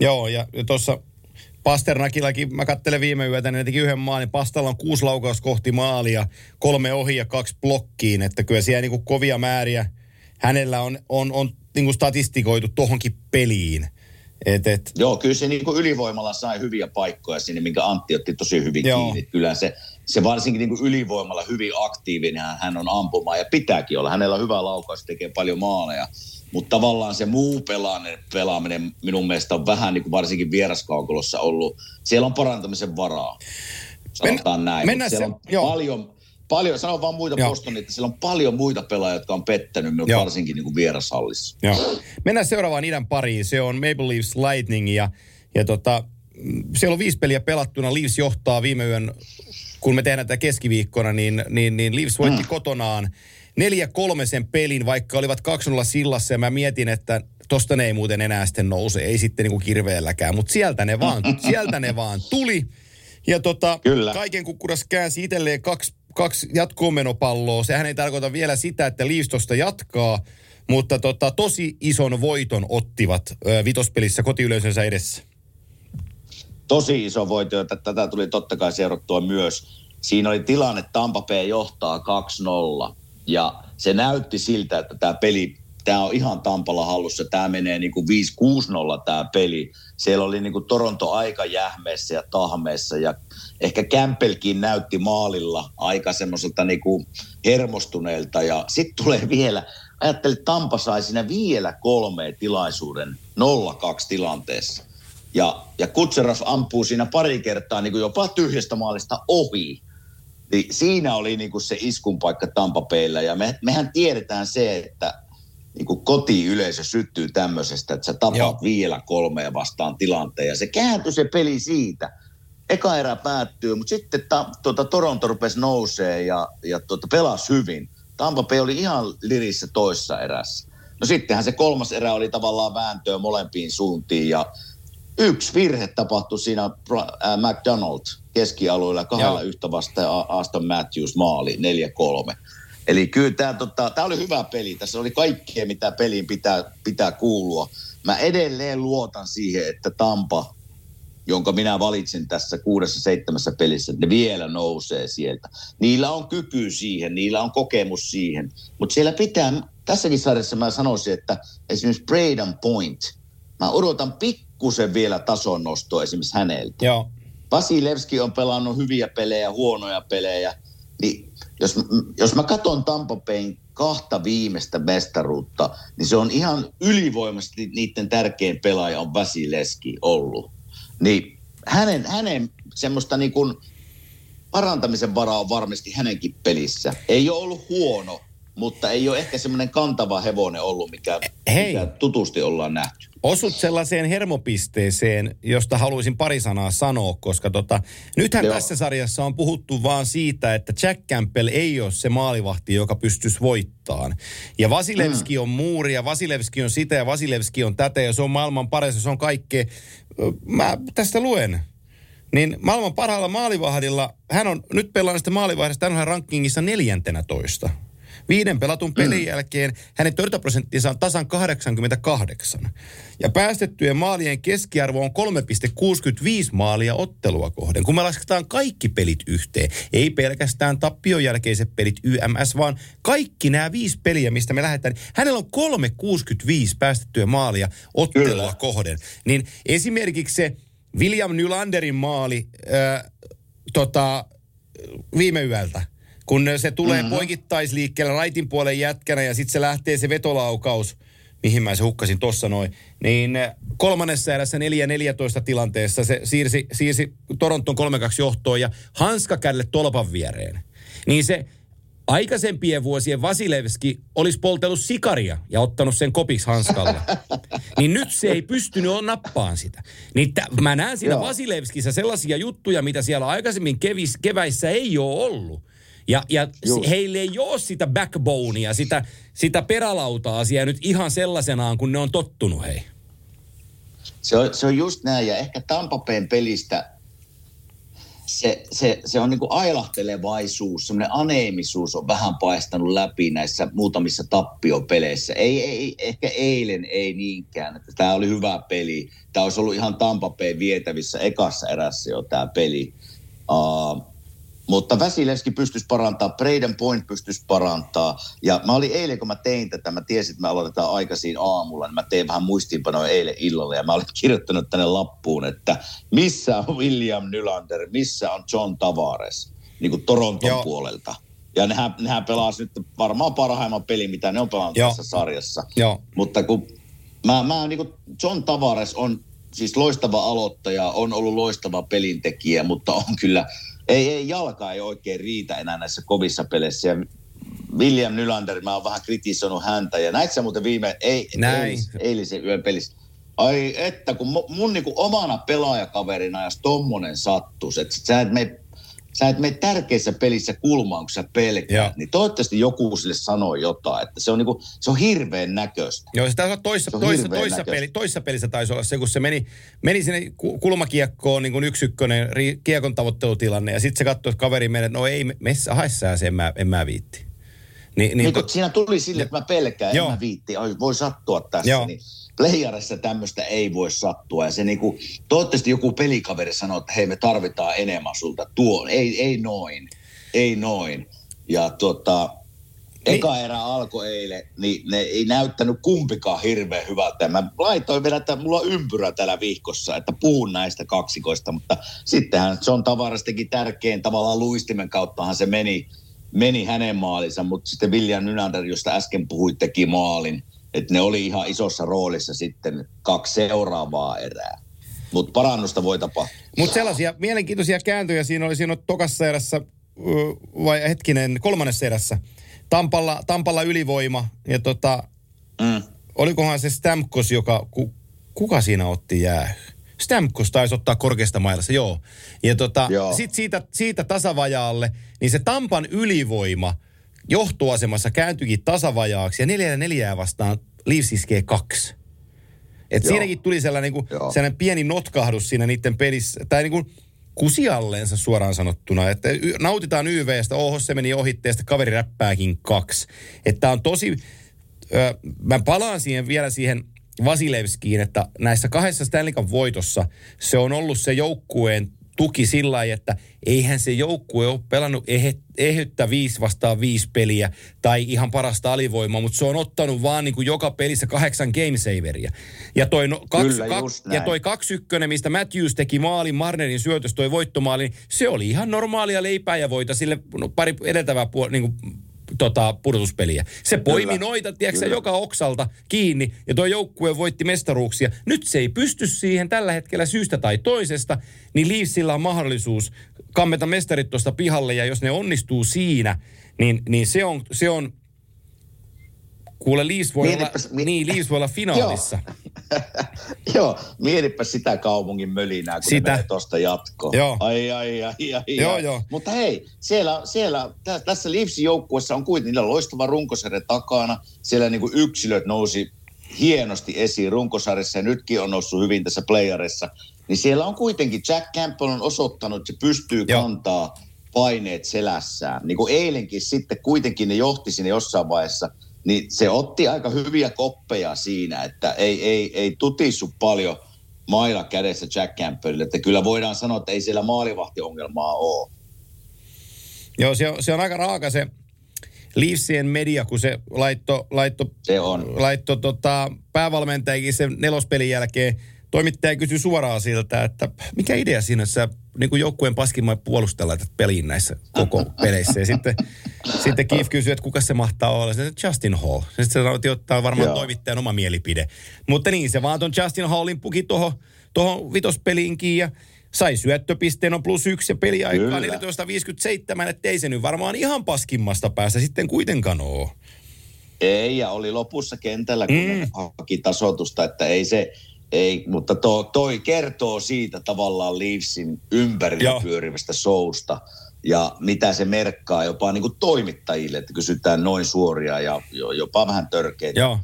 Joo, ja tuossa Pasternakillakin, mä kattelen viime yötä, niin teki yhden maalin. Niin Pastalla on kuusi laukaus kohti maalia, kolme ohi ja kaksi blokkiin. Että kyllä siellä niin kuin kovia määriä hänellä on, on, on niin kuin statistikoitu tohonkin peliin. Et, et. Joo, kyllä se niin ylivoimalla sai hyviä paikkoja sinne, minkä Antti otti tosi hyvin Joo. kiinni. Kyllä se, se varsinkin niin ylivoimalla hyvin aktiivinen hän on ampumaan ja pitääkin olla. Hänellä on hyvä laukaus, tekee paljon maaleja. Mutta tavallaan se muu pelaaminen, pelaaminen minun mielestä on vähän niin kuin varsinkin vieraskaukolossa ollut. Siellä on parantamisen varaa. Sanotaan näin. Mennään siellä se, on joo. paljon, paljon, sanon vaan muita Bostonin, että siellä on paljon muita pelaajia, jotka on pettänyt minut varsinkin niin kuin vierashallissa. Joo. Mennään seuraavaan idän pariin. Se on Maple Leafs Lightning ja, ja tota, siellä on viisi peliä pelattuna. Leafs johtaa viime yön, kun me tehdään tätä keskiviikkona, niin, niin, niin Leafs voitti mm. kotonaan 4-3 sen pelin, vaikka olivat 2-0 sillassa ja mä mietin, että tosta ne ei muuten enää sitten nouse, ei sitten niinku kirveelläkään, mutta sieltä ne vaan, *laughs* sieltä ne vaan tuli. Ja tota, Kyllä. kaiken kukkuras käänsi itselleen kaksi, kaksi jatkomenopalloa. Sehän ei tarkoita vielä sitä, että liistosta jatkaa, mutta tota, tosi ison voiton ottivat ö, vitospelissä kotiyleisönsä edessä. Tosi iso voitto, että tätä tuli totta kai seurattua myös. Siinä oli tilanne, Tampa Bay johtaa 2-0 ja se näytti siltä, että tämä peli, tämä on ihan Tampalla hallussa. Tämä menee niin kuin 5-6-0 tämä peli. Siellä oli niin kuin Toronto aika jähmeessä ja tahmeessa ja ehkä Kämpelkin näytti maalilla aika semmoiselta niin kuin hermostuneelta. Ja sitten tulee vielä, ajattelin, että Tampa sai siinä vielä kolme tilaisuuden 0-2 tilanteessa. Ja, ja Kutserov ampuu siinä pari kertaa niin kuin jopa tyhjästä maalista ohi. Niin siinä oli niin kuin se iskun paikka Tampapeillä ja me, mehän tiedetään se, että niin kuin kotiyleisö syttyy tämmöisestä, että sä tapaat Joo. vielä kolmea vastaan tilanteen ja se kääntyi se peli siitä. Eka erä päättyy, mutta sitten ta, tuota, Toronto rupesi nousee ja, ja tuota, pelasi hyvin. Tampa Bay oli ihan lirissä toissa erässä. No sittenhän se kolmas erä oli tavallaan vääntöä molempiin suuntiin ja yksi virhe tapahtui siinä äh, McDonald keskialueella kahdella yhtä vasta ja Aston Matthews maali 4-3. Eli kyllä tämä, tota, tämä oli hyvä peli. Tässä oli kaikkea, mitä peliin pitää, pitää kuulua. Mä edelleen luotan siihen, että Tampa, jonka minä valitsin tässä kuudessa seitsemässä pelissä, että ne vielä nousee sieltä. Niillä on kyky siihen, niillä on kokemus siihen. Mutta siellä pitää, tässäkin sarjassa mä sanoisin, että esimerkiksi Braden Point, mä odotan pikkusen vielä tason nostoa esimerkiksi häneltä. Joo. Vasilevski on pelannut hyviä pelejä, huonoja pelejä. Niin jos, jos mä katson Tampapein kahta viimeistä mestaruutta, niin se on ihan ylivoimasti niiden tärkein pelaaja on Vasileski ollut. Niin hänen, hänen semmoista niin kuin parantamisen varaa on varmasti hänenkin pelissä. Ei ole ollut huono, mutta ei ole ehkä semmoinen kantava hevonen ollut, mikä, Hei. mikä tutusti ollaan nähty. Osut sellaiseen hermopisteeseen, josta haluaisin pari sanaa sanoa, koska tota, nythän Joo. tässä sarjassa on puhuttu vaan siitä, että Jack Campbell ei ole se maalivahti, joka pystyisi voittamaan. Ja Vasilevski mm. on muuri ja Vasilevski on sitä ja Vasilevski on tätä ja se on maailman paras ja se on kaikkea. Mä tästä luen. Niin maailman parhaalla maalivahdilla, hän on nyt pelannut maalivahdista, hän on rankingissa neljäntenä toista. Viiden pelatun pelin mm. jälkeen hänen torjuntaprosenttinsa on tasan 88. Ja päästettyjen maalien keskiarvo on 3,65 maalia ottelua kohden. Kun me lasketaan kaikki pelit yhteen, ei pelkästään tappion jälkeiset pelit YMS, vaan kaikki nämä viisi peliä, mistä me lähdetään. Niin hänellä on 3,65 päästettyjä maalia ottelua Kyllä. kohden. Niin esimerkiksi se William Nylanderin maali äh, tota, viime yöltä – kun se tulee mm-hmm. poikittaisliikkeellä raitin puolen jätkänä ja sitten se lähtee se vetolaukaus, mihin mä se hukkasin tuossa noin, niin kolmannessa erässä 4-14 tilanteessa se siirsi, siirsi Toronton 3-2 johtoon ja hanska kädelle tolpan viereen. Niin se aikaisempien vuosien Vasilevski olisi poltellut sikaria ja ottanut sen kopiksi hanskalla. *laughs* niin nyt se ei pystynyt on nappaan sitä. Niin t- mä näen siinä Joo. Vasilevskissä sellaisia juttuja, mitä siellä aikaisemmin kevis, keväissä ei ole ollut. Ja, ja Just. heille ei ole sitä backbonea, sitä, sitä perälautaa siellä nyt ihan sellaisenaan, kun ne on tottunut hei. Se on, se on just näin, ja ehkä Tampapeen pelistä se, se, se on niin kuin ailahtelevaisuus, semmoinen aneemisuus on vähän paistanut läpi näissä muutamissa tappiopeleissä. Ei, ei, ehkä eilen ei niinkään, että tämä oli hyvä peli. Tämä olisi ollut ihan Tampapeen vietävissä ekassa erässä jo tämä peli. Uh, mutta Vasilevski pystyisi parantaa, Braden Point pystyisi parantaa. Ja mä olin eilen, kun mä tein tätä, mä tiesin, että me aloitetaan aikaisin aamulla, niin mä tein vähän muistiinpanoja eilen illalla. Ja mä olin *laughs* kirjoittanut tänne lappuun, että missä on William Nylander, missä on John Tavares, niin kuin Toronton Joo. Puolelta. Ja nehän, nehän pelas nyt varmaan parhaimman pelin, mitä ne on pelannut Joo. tässä sarjassa. Joo. Mutta kun mä, mä niin kuin John Tavares on siis loistava aloittaja, on ollut loistava pelintekijä, mutta on kyllä, ei, ei jalka ei oikein riitä enää näissä kovissa peleissä. Ja William Nylander, mä oon vähän kritisoinut häntä. Ja näit sä muuten viime, ei, Näin. eilis, eilisen yön pelissä. Ai että, kun mun, mun niin kuin omana pelaajakaverina, jos tommonen sattus, että sä et mene sä et mene tärkeissä pelissä kulmaan, kun sä pelkäät, Joo. niin toivottavasti joku sille sanoo jotain, että se on, niinku, se on hirveän näköistä. Joo, se taisi olla toissa, Se toissa, toissa, peli, toissa pelissä taisi olla se, kun se meni, meni sinne ku- kulmakiekkoon niin kuin yksi ykkönen kiekon tavoittelutilanne ja sitten se katsoi, että kaveri menee, että no ei, messä haissää se, en mä, en mä viitti. Ni, niin, Niin, to, siinä tuli sille, että mä pelkään, Joo. en mä viitti, Ai, voi sattua tässä. Joo. Niin playerissa tämmöistä ei voi sattua. Ja se niinku, toivottavasti joku pelikaveri sanoo, että hei me tarvitaan enemmän sulta. Tuo, ei, ei noin, ei noin. Ja tota, eka erä alkoi eilen, niin ne ei näyttänyt kumpikaan hirveän hyvältä. Mä laitoin vielä, että mulla on ympyrä täällä vihkossa, että puhun näistä kaksikoista, mutta sittenhän John Tavares teki tärkein tavallaan luistimen kauttahan se meni, meni hänen maalinsa, mutta sitten William Nylander, josta äsken puhuit, teki maalin. Että ne oli ihan isossa roolissa sitten kaksi seuraavaa erää. Mutta parannusta voi tapahtua. Mutta sellaisia mielenkiintoisia kääntöjä siinä oli siinä tokassa erässä, vai hetkinen, kolmannessa erässä. Tampalla, Tampalla ylivoima ja tota, Mm. olikohan se Stamkos, joka, ku, kuka siinä otti jää? Stamkos taisi ottaa korkeasta mailassa, joo. Ja tota, Joo. sitten siitä, siitä tasavajaalle, niin se Tampan ylivoima johtoasemassa kääntyikin tasavajaaksi ja neljä neljää vastaan Leafs iskee kaksi. Et Joo. siinäkin tuli sellainen, niin Joo. sellainen pieni notkahdus siinä niiden pelissä, tai niin kuin kusialleensa suoraan sanottuna, että nautitaan YVstä, oho se meni ohitte ja sitten kaveri räppääkin kaksi. Että on tosi, ö, mä palaan siihen vielä siihen Vasilevskiin, että näissä kahdessa Stanley Cup voitossa se on ollut se joukkueen tuki sillä lailla, että eihän se joukkue ole pelannut ehyttä viisi vastaan viisi peliä tai ihan parasta alivoimaa, mutta se on ottanut vaan niin kuin joka pelissä kahdeksan game saveria. Ja toi, no, kaksi, Kyllä, kaksi, ja toi kaksi ykkönen, mistä Matthews teki maalin, Marnerin syötös, toi voittomaali, niin se oli ihan normaalia leipää ja voita sille no, pari edeltävää puol- niin kuin, tota, pudotuspeliä. Se poimi Kyllä, noita, tiedätkö, kyllä. joka oksalta kiinni ja tuo joukkue voitti mestaruuksia. Nyt se ei pysty siihen tällä hetkellä syystä tai toisesta, niin Leafsillä on mahdollisuus kammeta mestarit tuosta pihalle ja jos ne onnistuu siinä, niin, niin se on, se on Kuule, Leafs voi, olla, mi- niin, Leafs voi olla finaalissa. *laughs* Joo, mietipä sitä kaupungin mölinää, kun Sitä. tuosta jatkoon. Joo. Ai, ai, ai, ai, Joo, ai. joo. Mutta hei, siellä, siellä tä, tässä Leafsin joukkuessa on kuitenkin niillä loistava runkosarja takana. Siellä niinku yksilöt nousi hienosti esiin runkosarjassa ja nytkin on noussut hyvin tässä playerissa. Niin siellä on kuitenkin, Jack Campbell on osoittanut, että se pystyy Joo. kantaa paineet selässään. Niin kuin eilenkin sitten kuitenkin ne johti sinne jossain vaiheessa, niin se otti aika hyviä koppeja siinä, että ei, ei, ei tutissu paljon mailla kädessä Jack Campbellille. Että kyllä voidaan sanoa, että ei siellä maalivahtiongelmaa ole. Joo, se on, se on aika raaka se Leafsien media, kun se laitto, laitto, Se on. laitto tota, päävalmentajakin sen nelospelin jälkeen. Toimittaja kysyi suoraan siltä, että mikä idea siinä, että sä niin kuin joukkueen paskimman puolustella tätä peliin näissä koko peleissä. Ja sitten, sitten Keith kysyi, että kuka se mahtaa olla. Sitten Justin Hall. Sitten se sanoi, että ottaa varmaan Joo. toimittajan oma mielipide. Mutta niin, se vaan ton Justin Hallin puki tuohon toho vitospeliinkin ja sai syöttöpisteen on plus yksi ja peliaikaa Kyllä. 14.57, että ei se nyt varmaan ihan paskimmasta päästä sitten kuitenkaan ole. Ei, ja oli lopussa kentällä, kun Mm. mm. haki tasoitusta, että ei se, ei, mutta to, toi kertoo siitä tavallaan Leafsin ympärillä Joo. Pyörivästä showsta ja mitä se merkkaa jopa niin kuin toimittajille, että kysytään noin suoria ja jo- jopa vähän törkeitä, Joo.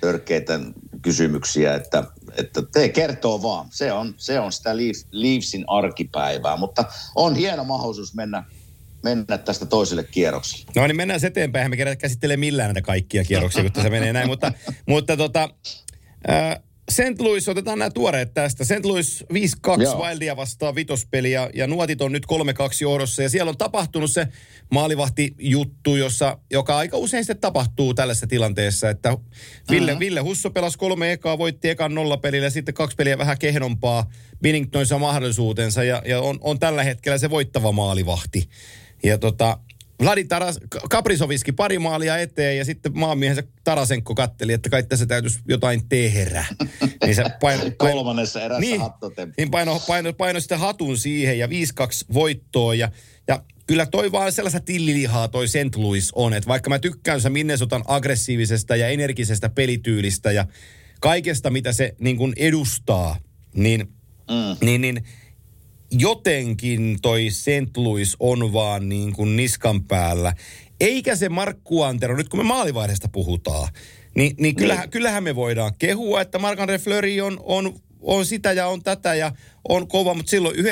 törkeitä kysymyksiä, että, että te kertoo vaan. Se on, se on sitä Leaf, Leafsin arkipäivää, mutta on hieno mahdollisuus mennä, mennä tästä toiselle kierrokselle. No niin, mennään eteenpäin. Me kerätä käsittelee millään näitä kaikkia kierroksia, kun tässä menee näin. Mutta, mutta tota, äh, St. Louis, otetaan nämä tuoreet tästä. St. Louis 5-2 Joo. Wildia vastaan vitospeli ja, ja nuotit on nyt 3-2 johdossa. Ja siellä on tapahtunut se maalivahti-juttu, jossa, joka aika usein sitten tapahtuu tällaisessa tilanteessa, että Ville, mm-hmm. Ville Husso pelasi kolme ekaa, voitti ekan nollapelillä ja sitten kaksi peliä vähän kehnompaa. Binnington saa mahdollisuutensa ja, ja on, on tällä hetkellä se voittava maalivahti. Ja tota, Vladi Taras, Kaprisoviski pari maalia eteen ja sitten maamiehensä Tarasenko katteli, että kai tässä täytyisi jotain tehdä. *laughs* Niin se paino, paino, Kolmannessa erässä niin, niin paino, paino, paino sitten hatun siihen ja 5-2 voittoa ja, ja kyllä toi vaan sellaista tillilihaa toi St. Louis on, että vaikka mä tykkään se Minnesotan aggressiivisesta ja energisestä pelityylistä ja kaikesta, mitä se niin kuin edustaa, niin, mm. niin, niin jotenkin toi St. Louis on vaan niin kuin niskan päällä. Eikä se Markku Antero, nyt kun me maalivaihdesta puhutaan, niin, niin kyllähän, kyllähän me voidaan kehua, että Marc-André Fleury on, on, on sitä ja on tätä ja on kova, mutta silloin 90,6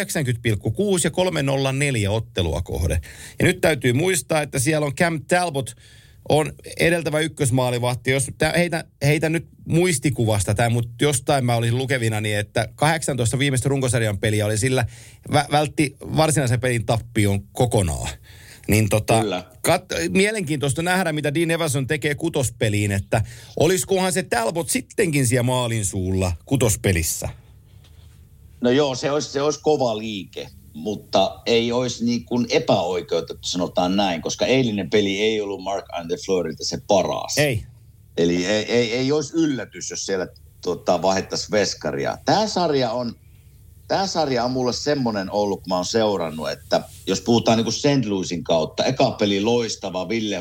ja 304 ottelua kohde. Ja nyt täytyy muistaa, että siellä on Cam Talbot, on edeltävä ykkösmaalivahti. Jos tää, heitä, heitä nyt muistikuvasta tämä, mutta jostain mä olisin lukevina, niin että 18 viimeistä runkosarjan peliä oli sillä, vä, vältti varsinaisen pelin tappion kokonaan. Niin tota, Kyllä. kat, mielenkiintoista nähdä, mitä Dean Evanson tekee kutospeliin, että olisikohan se Talbot sittenkin siellä maalin suulla kutospelissä. No joo, se olisi, se olisi kova liike, mutta ei olisi niin kuin epäoikeutettu, sanotaan näin, koska eilinen peli ei ollut Mark Andre Fleurilta se paras. Ei. Eli ei, ei, ei olisi yllätys, jos siellä tota, vaihdettaisiin veskaria. Tämä sarja on, tämä sarja on mulle semmoinen ollut, kun mä oon seurannut, että jos puhutaan niin kuin St. Louisin kautta, eka peli loistava, Ville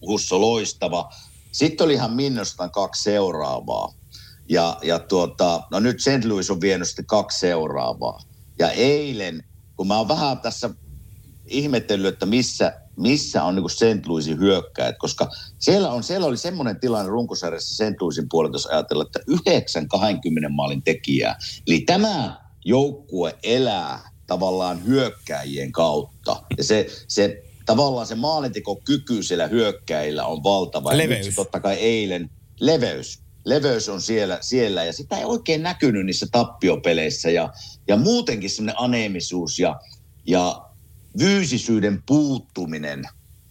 Husso loistava, sitten oli ihan Minnostan kaksi seuraavaa. Ja, ja tuota, no nyt St. Louis on vienyt sitten kaksi seuraavaa. Ja eilen, kun mä oon vähän tässä ihmetellyt, että missä, missä on niin St. Louisin hyökkäät, koska siellä, on, siellä oli semmoinen tilanne runkosarjassa St. Louisin puolelta, jos ajatellaan, että 9 20 maalin tekijää. Eli tämä joukkue elää tavallaan hyökkäjien kautta. Ja se, se tavallaan se maalintekokyky siellä hyökkäillä on valtava. Ja Leveys. nyt totta kai eilen leveys. Leveys on siellä, siellä. Ja sitä ei oikein näkynyt niissä tappiopeleissä. Ja, ja muutenkin semmoinen aneemisuus ja, ja fyysisyyden puuttuminen,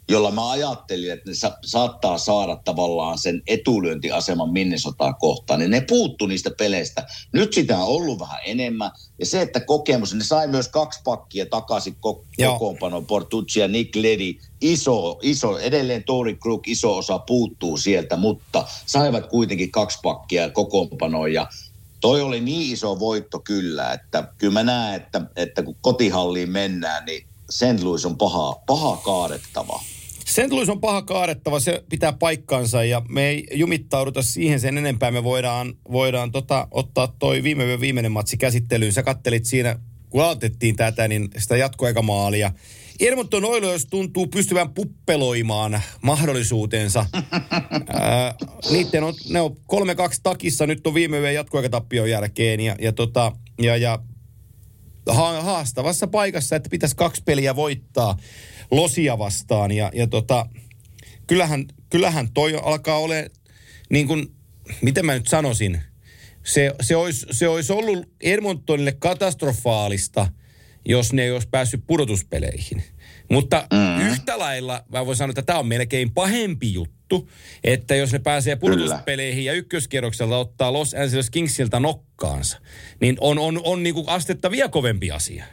jolla mä ajattelin, että ne sa- saattaa saada tavallaan sen etulyöntiaseman Minnesotaa kohtaan, niin ne puuttu niistä peleistä. Nyt sitä on ollut vähän enemmän, ja se, että kokemus, ne sai myös kaksi pakkia takaisin ko- Joo. kokoonpano, Portucci ja Nick Ledy, iso, iso, edelleen Tori Crook, iso osa puuttuu sieltä, mutta saivat kuitenkin kaksi pakkia kokoonpanoon, ja toi oli niin iso voitto kyllä, että kyllä mä näen, että, että kun kotihalliin mennään, niin St. Louis on paha, paha kaadettava. St. Louis on paha kaadettava, se pitää paikkansa ja me ei jumittauduta siihen sen enempää. Me voidaan, voidaan tota, ottaa toi viime viimeinen matsi käsittelyyn. Sä kattelit siinä, kun aloitettiin tätä, niin sitä jatkoaikamaalia. Edmonton Oilers tuntuu pystyvän puppeloimaan mahdollisuutensa. *laughs* Ää, niiden on, ne on 3-2 takissa, nyt on viime yön jatkoaikatappion jälkeen ja, ja, tota, ja, ja ha- haastavassa paikassa, että pitäisi kaksi peliä voittaa Losia vastaan. Ja, ja tota, kyllähän, kyllähän toi alkaa ole, niin kuin, miten mä nyt sanoisin, se, se, olisi, se olisi ollut Edmontonille katastrofaalista, jos ne ei olisi päässyt pudotuspeleihin. Mutta mm. yhtä lailla mä voin sanoa, että tämä on melkein pahempi juttu, että jos ne pääsee pudotuspeleihin ja ykköskierrokselta ottaa Los Angeles Kingsiltä nokkaansa, niin on, on, on niin kuin astetta vielä kovempi asia.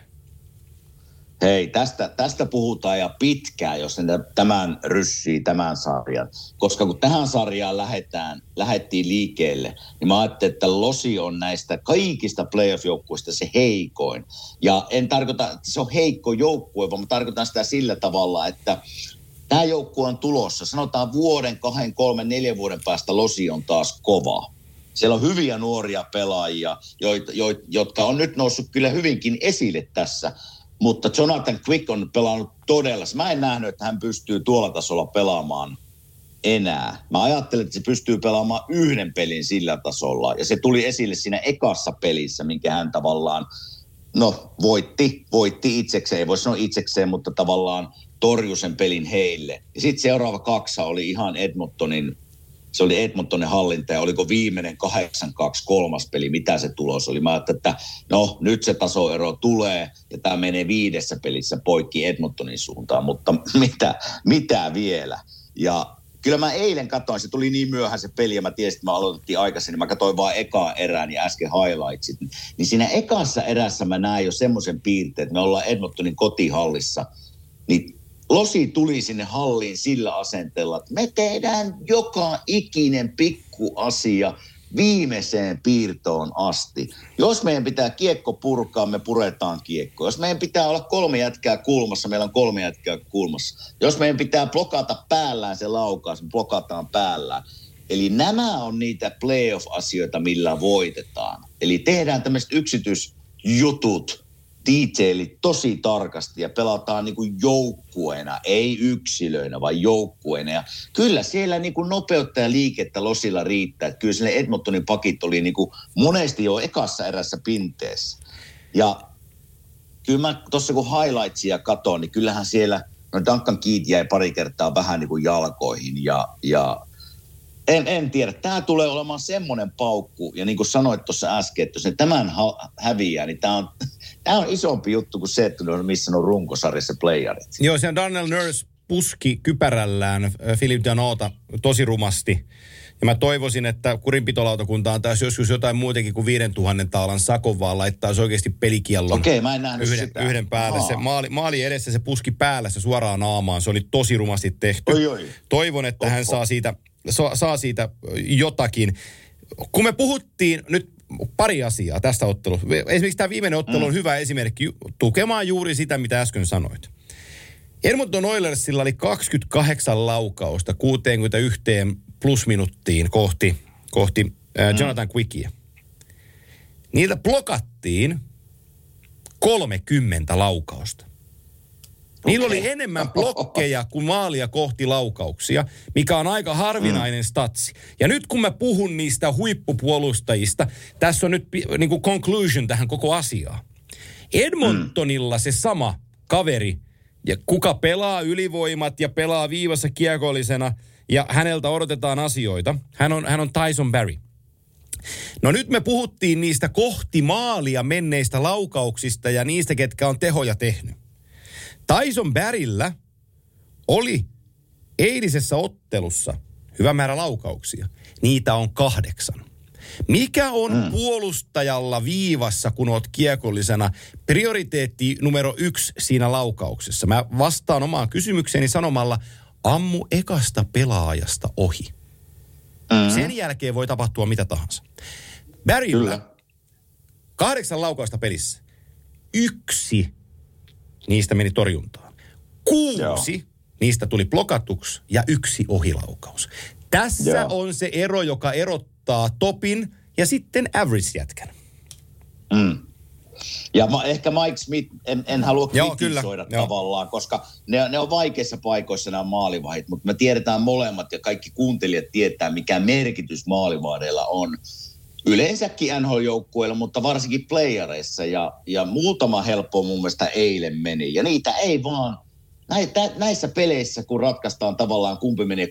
Hei, tästä, tästä puhutaan ja pitkään, jos ne tämän ryssii, tämän sarjan. Koska kun tähän sarjaan lähetään, lähettiin liikkeelle, niin mä ajattelin, että Losi on näistä kaikista playoff-joukkuista se heikoin. Ja en tarkoita, että se on heikko joukkue, vaan mä tarkoitan sitä sillä tavalla, että tämä joukkue on tulossa. Sanotaan vuoden, kahden, kolmen, neljän vuoden päästä Losi on taas kova. Siellä on hyviä nuoria pelaajia, joita, jotka on nyt noussut kyllä hyvinkin esille tässä. Mutta Jonathan Quick on pelannut todella. Mä en nähnyt, että hän pystyy tuolla tasolla pelaamaan enää. Mä ajattelin, että se pystyy pelaamaan yhden pelin sillä tasolla. Ja se tuli esille siinä ekassa pelissä, minkä hän tavallaan, no voitti, voitti itsekseen. Ei voi sanoa itsekseen, mutta tavallaan torjui sen pelin heille. Ja sitten seuraava kaksa oli ihan Edmontonin se oli Edmontonin hallinta ja oliko viimeinen 8-2 kolmas peli, mitä se tulos oli. Mä ajattelin, että no nyt se tasoero tulee ja tämä menee viidessä pelissä poikki Edmontonin suuntaan, mutta *laughs* mitä, mitä vielä? Ja kyllä mä eilen katsoin, se tuli niin myöhään se peli ja mä tiesin, että mä aloitettiin aikaisin, niin mä katsoin vaan ekaa erään ja äsken highlightsit. Niin siinä ekassa erässä mä näin jo semmoisen piirteen, että me ollaan Edmontonin kotihallissa, niin Losi tuli sinne halliin sillä asenteella, että me tehdään joka ikinen pikku asia viimeiseen piirtoon asti. Jos meidän pitää kiekko purkaa, me puretaan kiekko. Jos meidän pitää olla kolme jätkää kulmassa, meillä on kolme jätkää kulmassa. Jos meidän pitää blokata päällään se laukaus, me blokataan päällään. Eli nämä on niitä playoff-asioita, millä voitetaan. Eli tehdään tämmöiset yksityisjutut, detailit tosi tarkasti ja pelataan niin kuin joukkueena, ei yksilöinä, vaan joukkueena. Ja kyllä siellä niin kuin nopeutta ja liikettä Losilla riittää. Että kyllä sinne Edmontonin pakit oli niin kuin monesti jo ekassa erässä pinteessä. Ja kyllä mä tuossa kun highlightsia katon, niin kyllähän siellä no Duncan Keat jäi pari kertaa vähän niin kuin jalkoihin ja, ja en, en tiedä. Tämä tulee olemaan semmoinen paukku, ja niin kuin sanoit tuossa äsken, että jos ne tämän ha- häviää, niin tämä on, *laughs* tämä on isompi juttu kuin se, että on missä on runkosarjassa playerit. Joo, se on Daniel Nurse puski kypärällään äh, Philip Danota tosi rumasti. Ja mä toivoisin, että kurinpitolautakunta antaisi joskus jotain muutenkin kuin 5000 taalan sakon, vaan laittaisi oikeasti pelikiellon Okei, mä en yhden, sitä. yhden päälle. Se maali, maali edessä se puski päällä se suoraan naamaan. Se oli tosi rumasti tehty. Oi, oi. Toivon, että hän saa siitä, saa, saa siitä jotakin. Kun me puhuttiin nyt pari asiaa tästä ottelusta. Esimerkiksi tämä viimeinen ottelu mm. on hyvä esimerkki tukemaan juuri sitä, mitä äsken sanoit. Edmonton Oilersilla oli 28 laukausta 61 plusminuttiin kohti, kohti äh, Jonathan Quickia. Niiltä blokattiin 30 laukausta. Niillä oli enemmän blokkeja kuin maalia kohti laukauksia, mikä on aika harvinainen mm. statsi. Ja nyt kun mä puhun niistä huippupuolustajista, tässä on nyt niin kuin conclusion tähän koko asiaan. Edmontonilla se sama kaveri, ja kuka pelaa ylivoimat ja pelaa viivassa kiekollisena, ja häneltä odotetaan asioita. Hän on, hän on Tyson Barry. No nyt me puhuttiin niistä kohti maalia menneistä laukauksista ja niistä, ketkä on tehoja tehnyt. Tyson Barryllä oli eilisessä ottelussa hyvä määrä laukauksia. Niitä on kahdeksan. Mikä on mm. puolustajalla viivassa, kun oot kiekollisena, prioriteetti numero yksi siinä laukauksessa? Mä vastaan omaan kysymykseeni sanomalla, ammu ekasta pelaajasta ohi. Mm. Sen jälkeen voi tapahtua mitä tahansa. Barryllä kahdeksan laukausta pelissä. Yksi niistä meni torjuntaan. Kuusi Joo. niistä tuli blokatuksi ja yksi ohilaukaus. Tässä Joo. on se ero, joka erottaa topin ja sitten average-jätkän. Mm. Ja ma, ehkä Mike Smith, en, en halua kritisoida Joo, tavallaan, koska ne, ne on vaikeissa paikoissa nämä maalivahit, mutta me tiedetään molemmat ja kaikki kuuntelijat tietää, mikä merkitys maalivahdeilla on yleensäkin NHL-joukkueilla, mutta varsinkin playereissa. Ja, ja muutama helppo mun mielestä eilen meni. Ja niitä ei vaan, näitä, näissä peleissä, kun ratkaistaan tavallaan kumpi menee 3-2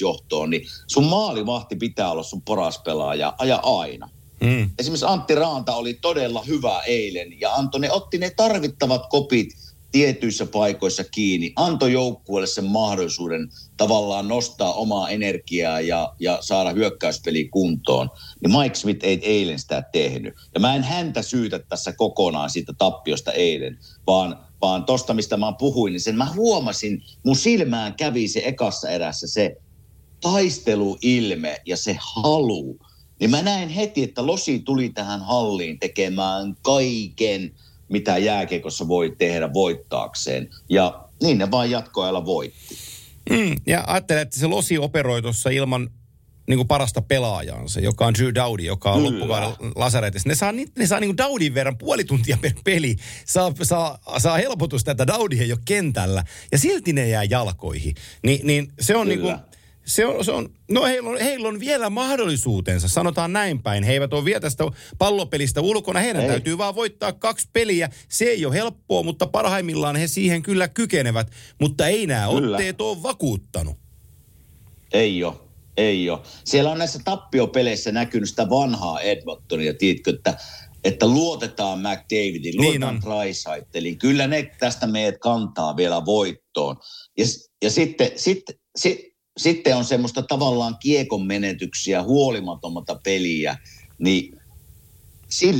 johtoon, niin sun maalivahti pitää olla sun paras pelaaja aja aina. Mm. Esimerkiksi Antti Raanta oli todella hyvä eilen ja antoi ne, otti ne tarvittavat kopit tietyissä paikoissa kiinni, antoi joukkueelle sen mahdollisuuden tavallaan nostaa omaa energiaa ja, ja saada hyökkäyspeli kuntoon. Niin Mike Smith ei eilen sitä tehnyt. Ja mä en häntä syytä tässä kokonaan siitä tappiosta eilen, vaan, komppaan tosta, mistä mä puhuin, niin sen mä huomasin, mun silmään kävi se ekassa erässä se taisteluilme ja se halu. Niin mä näin heti, että Losi tuli tähän halliin tekemään kaiken, mitä jääkekossa voi tehdä voittaakseen. Ja niin ne vaan jatkoajalla voitti. Mm, ja ajattelen, että se Losi operoi tuossa ilman niin kuin parasta pelaajansa, joka on Drew Dowdy, joka on loppukauden lasaretissa. Ne saa, ne saa niin kuin Dowdin verran puoli tuntia per peli, saa, saa, saa helpotusta, että Dowdy ei ole kentällä, ja silti ne jää jalkoihin. Ni, niin se on niin kuin, se on, se on, no heillä on, heillä on vielä mahdollisuutensa, sanotaan näin päin. He eivät ole vielä tästä pallopelistä ulkona, heidän ei. täytyy vaan voittaa kaksi peliä. Se ei ole helppoa, mutta parhaimmillaan he siihen kyllä kykenevät. Mutta ei nämä kyllä. otteet ole vakuuttanut. Ei ole, ei ole. Siellä on näissä tappiopeleissä näkynyt sitä vanhaa Edmontonia, tiedätkö, että että luotetaan McDavidin, luotetaan niin Kyllä ne tästä meidät kantaa vielä voittoon. Ja, ja sitten, sitten, sitten sitten on semmoista tavallaan kiekon menetyksiä, huolimatomata peliä, niin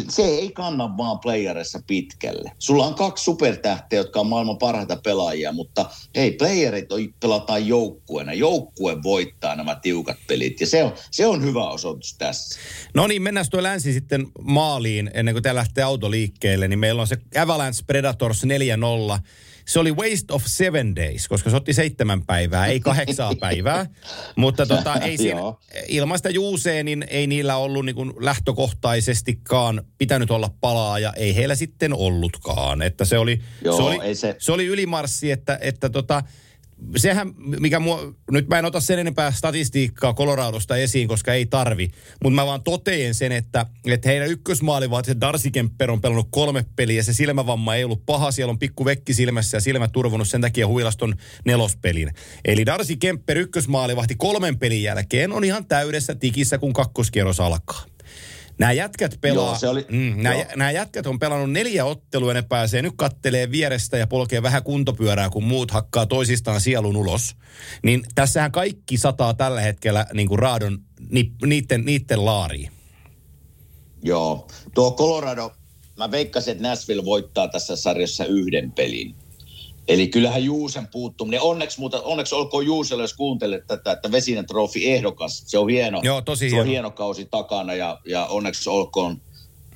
se ei kanna vaan playerissa pitkälle. Sulla on kaksi supertähteä, jotka on maailman parhaita pelaajia, mutta hei, playerit pelataan joukkueena. Joukkue voittaa nämä tiukat pelit ja se on, se on hyvä osoitus tässä. No niin, mennään tuo länsi sitten maaliin ennen kuin tämä lähtee auto liikkeelle. Niin meillä on se Avalanche Predators 4-0 se oli waste of seven days, koska se otti seitsemän päivää, ei kahdeksaa *laughs* päivää. Mutta tota, ei siinä, ilman sitä juuseen, niin ei niillä ollut niin kuin lähtökohtaisestikaan pitänyt olla palaa ja ei heillä sitten ollutkaan. Että se oli, Joo, se oli, se... se oli ylimarssi, että, että tota, sehän, mikä mua, nyt mä en ota sen enempää statistiikkaa Coloradosta esiin, koska ei tarvi, mutta mä vaan toteen sen, että, että heidän ykkösmaali se Darcy Kemper on pelannut kolme peliä, se silmävamma ei ollut paha, siellä on pikku vekki silmässä ja silmä turvonnut sen takia huilaston nelospelin. Eli Darcy Kemper ykkösmaalivahti kolmen pelin jälkeen on ihan täydessä tikissä, kun kakkoskierros alkaa. Nämä jätkät pelaa, joo, se oli, mm, nämä, nämä jätkät on pelannut neljä ottelua ja ne pääsee nyt kattelee vierestä ja polkee vähän kuntopyörää, kun muut hakkaa toisistaan sielun ulos. Niin tässähän kaikki sataa tällä hetkellä niin kuin raadon ni, niiden, niiden laariin. Joo, tuo Colorado, mä veikkasin, että Nashville voittaa tässä sarjassa yhden pelin. Eli kyllähän Juusen puuttuminen, onneksi, muuta, onneksi olkoon Juuselle, jos kuuntelet tätä, että Vesinen trofi ehdokas, se on hieno. Joo, tosi se hieno. on hieno kausi takana ja, ja onneksi olkoon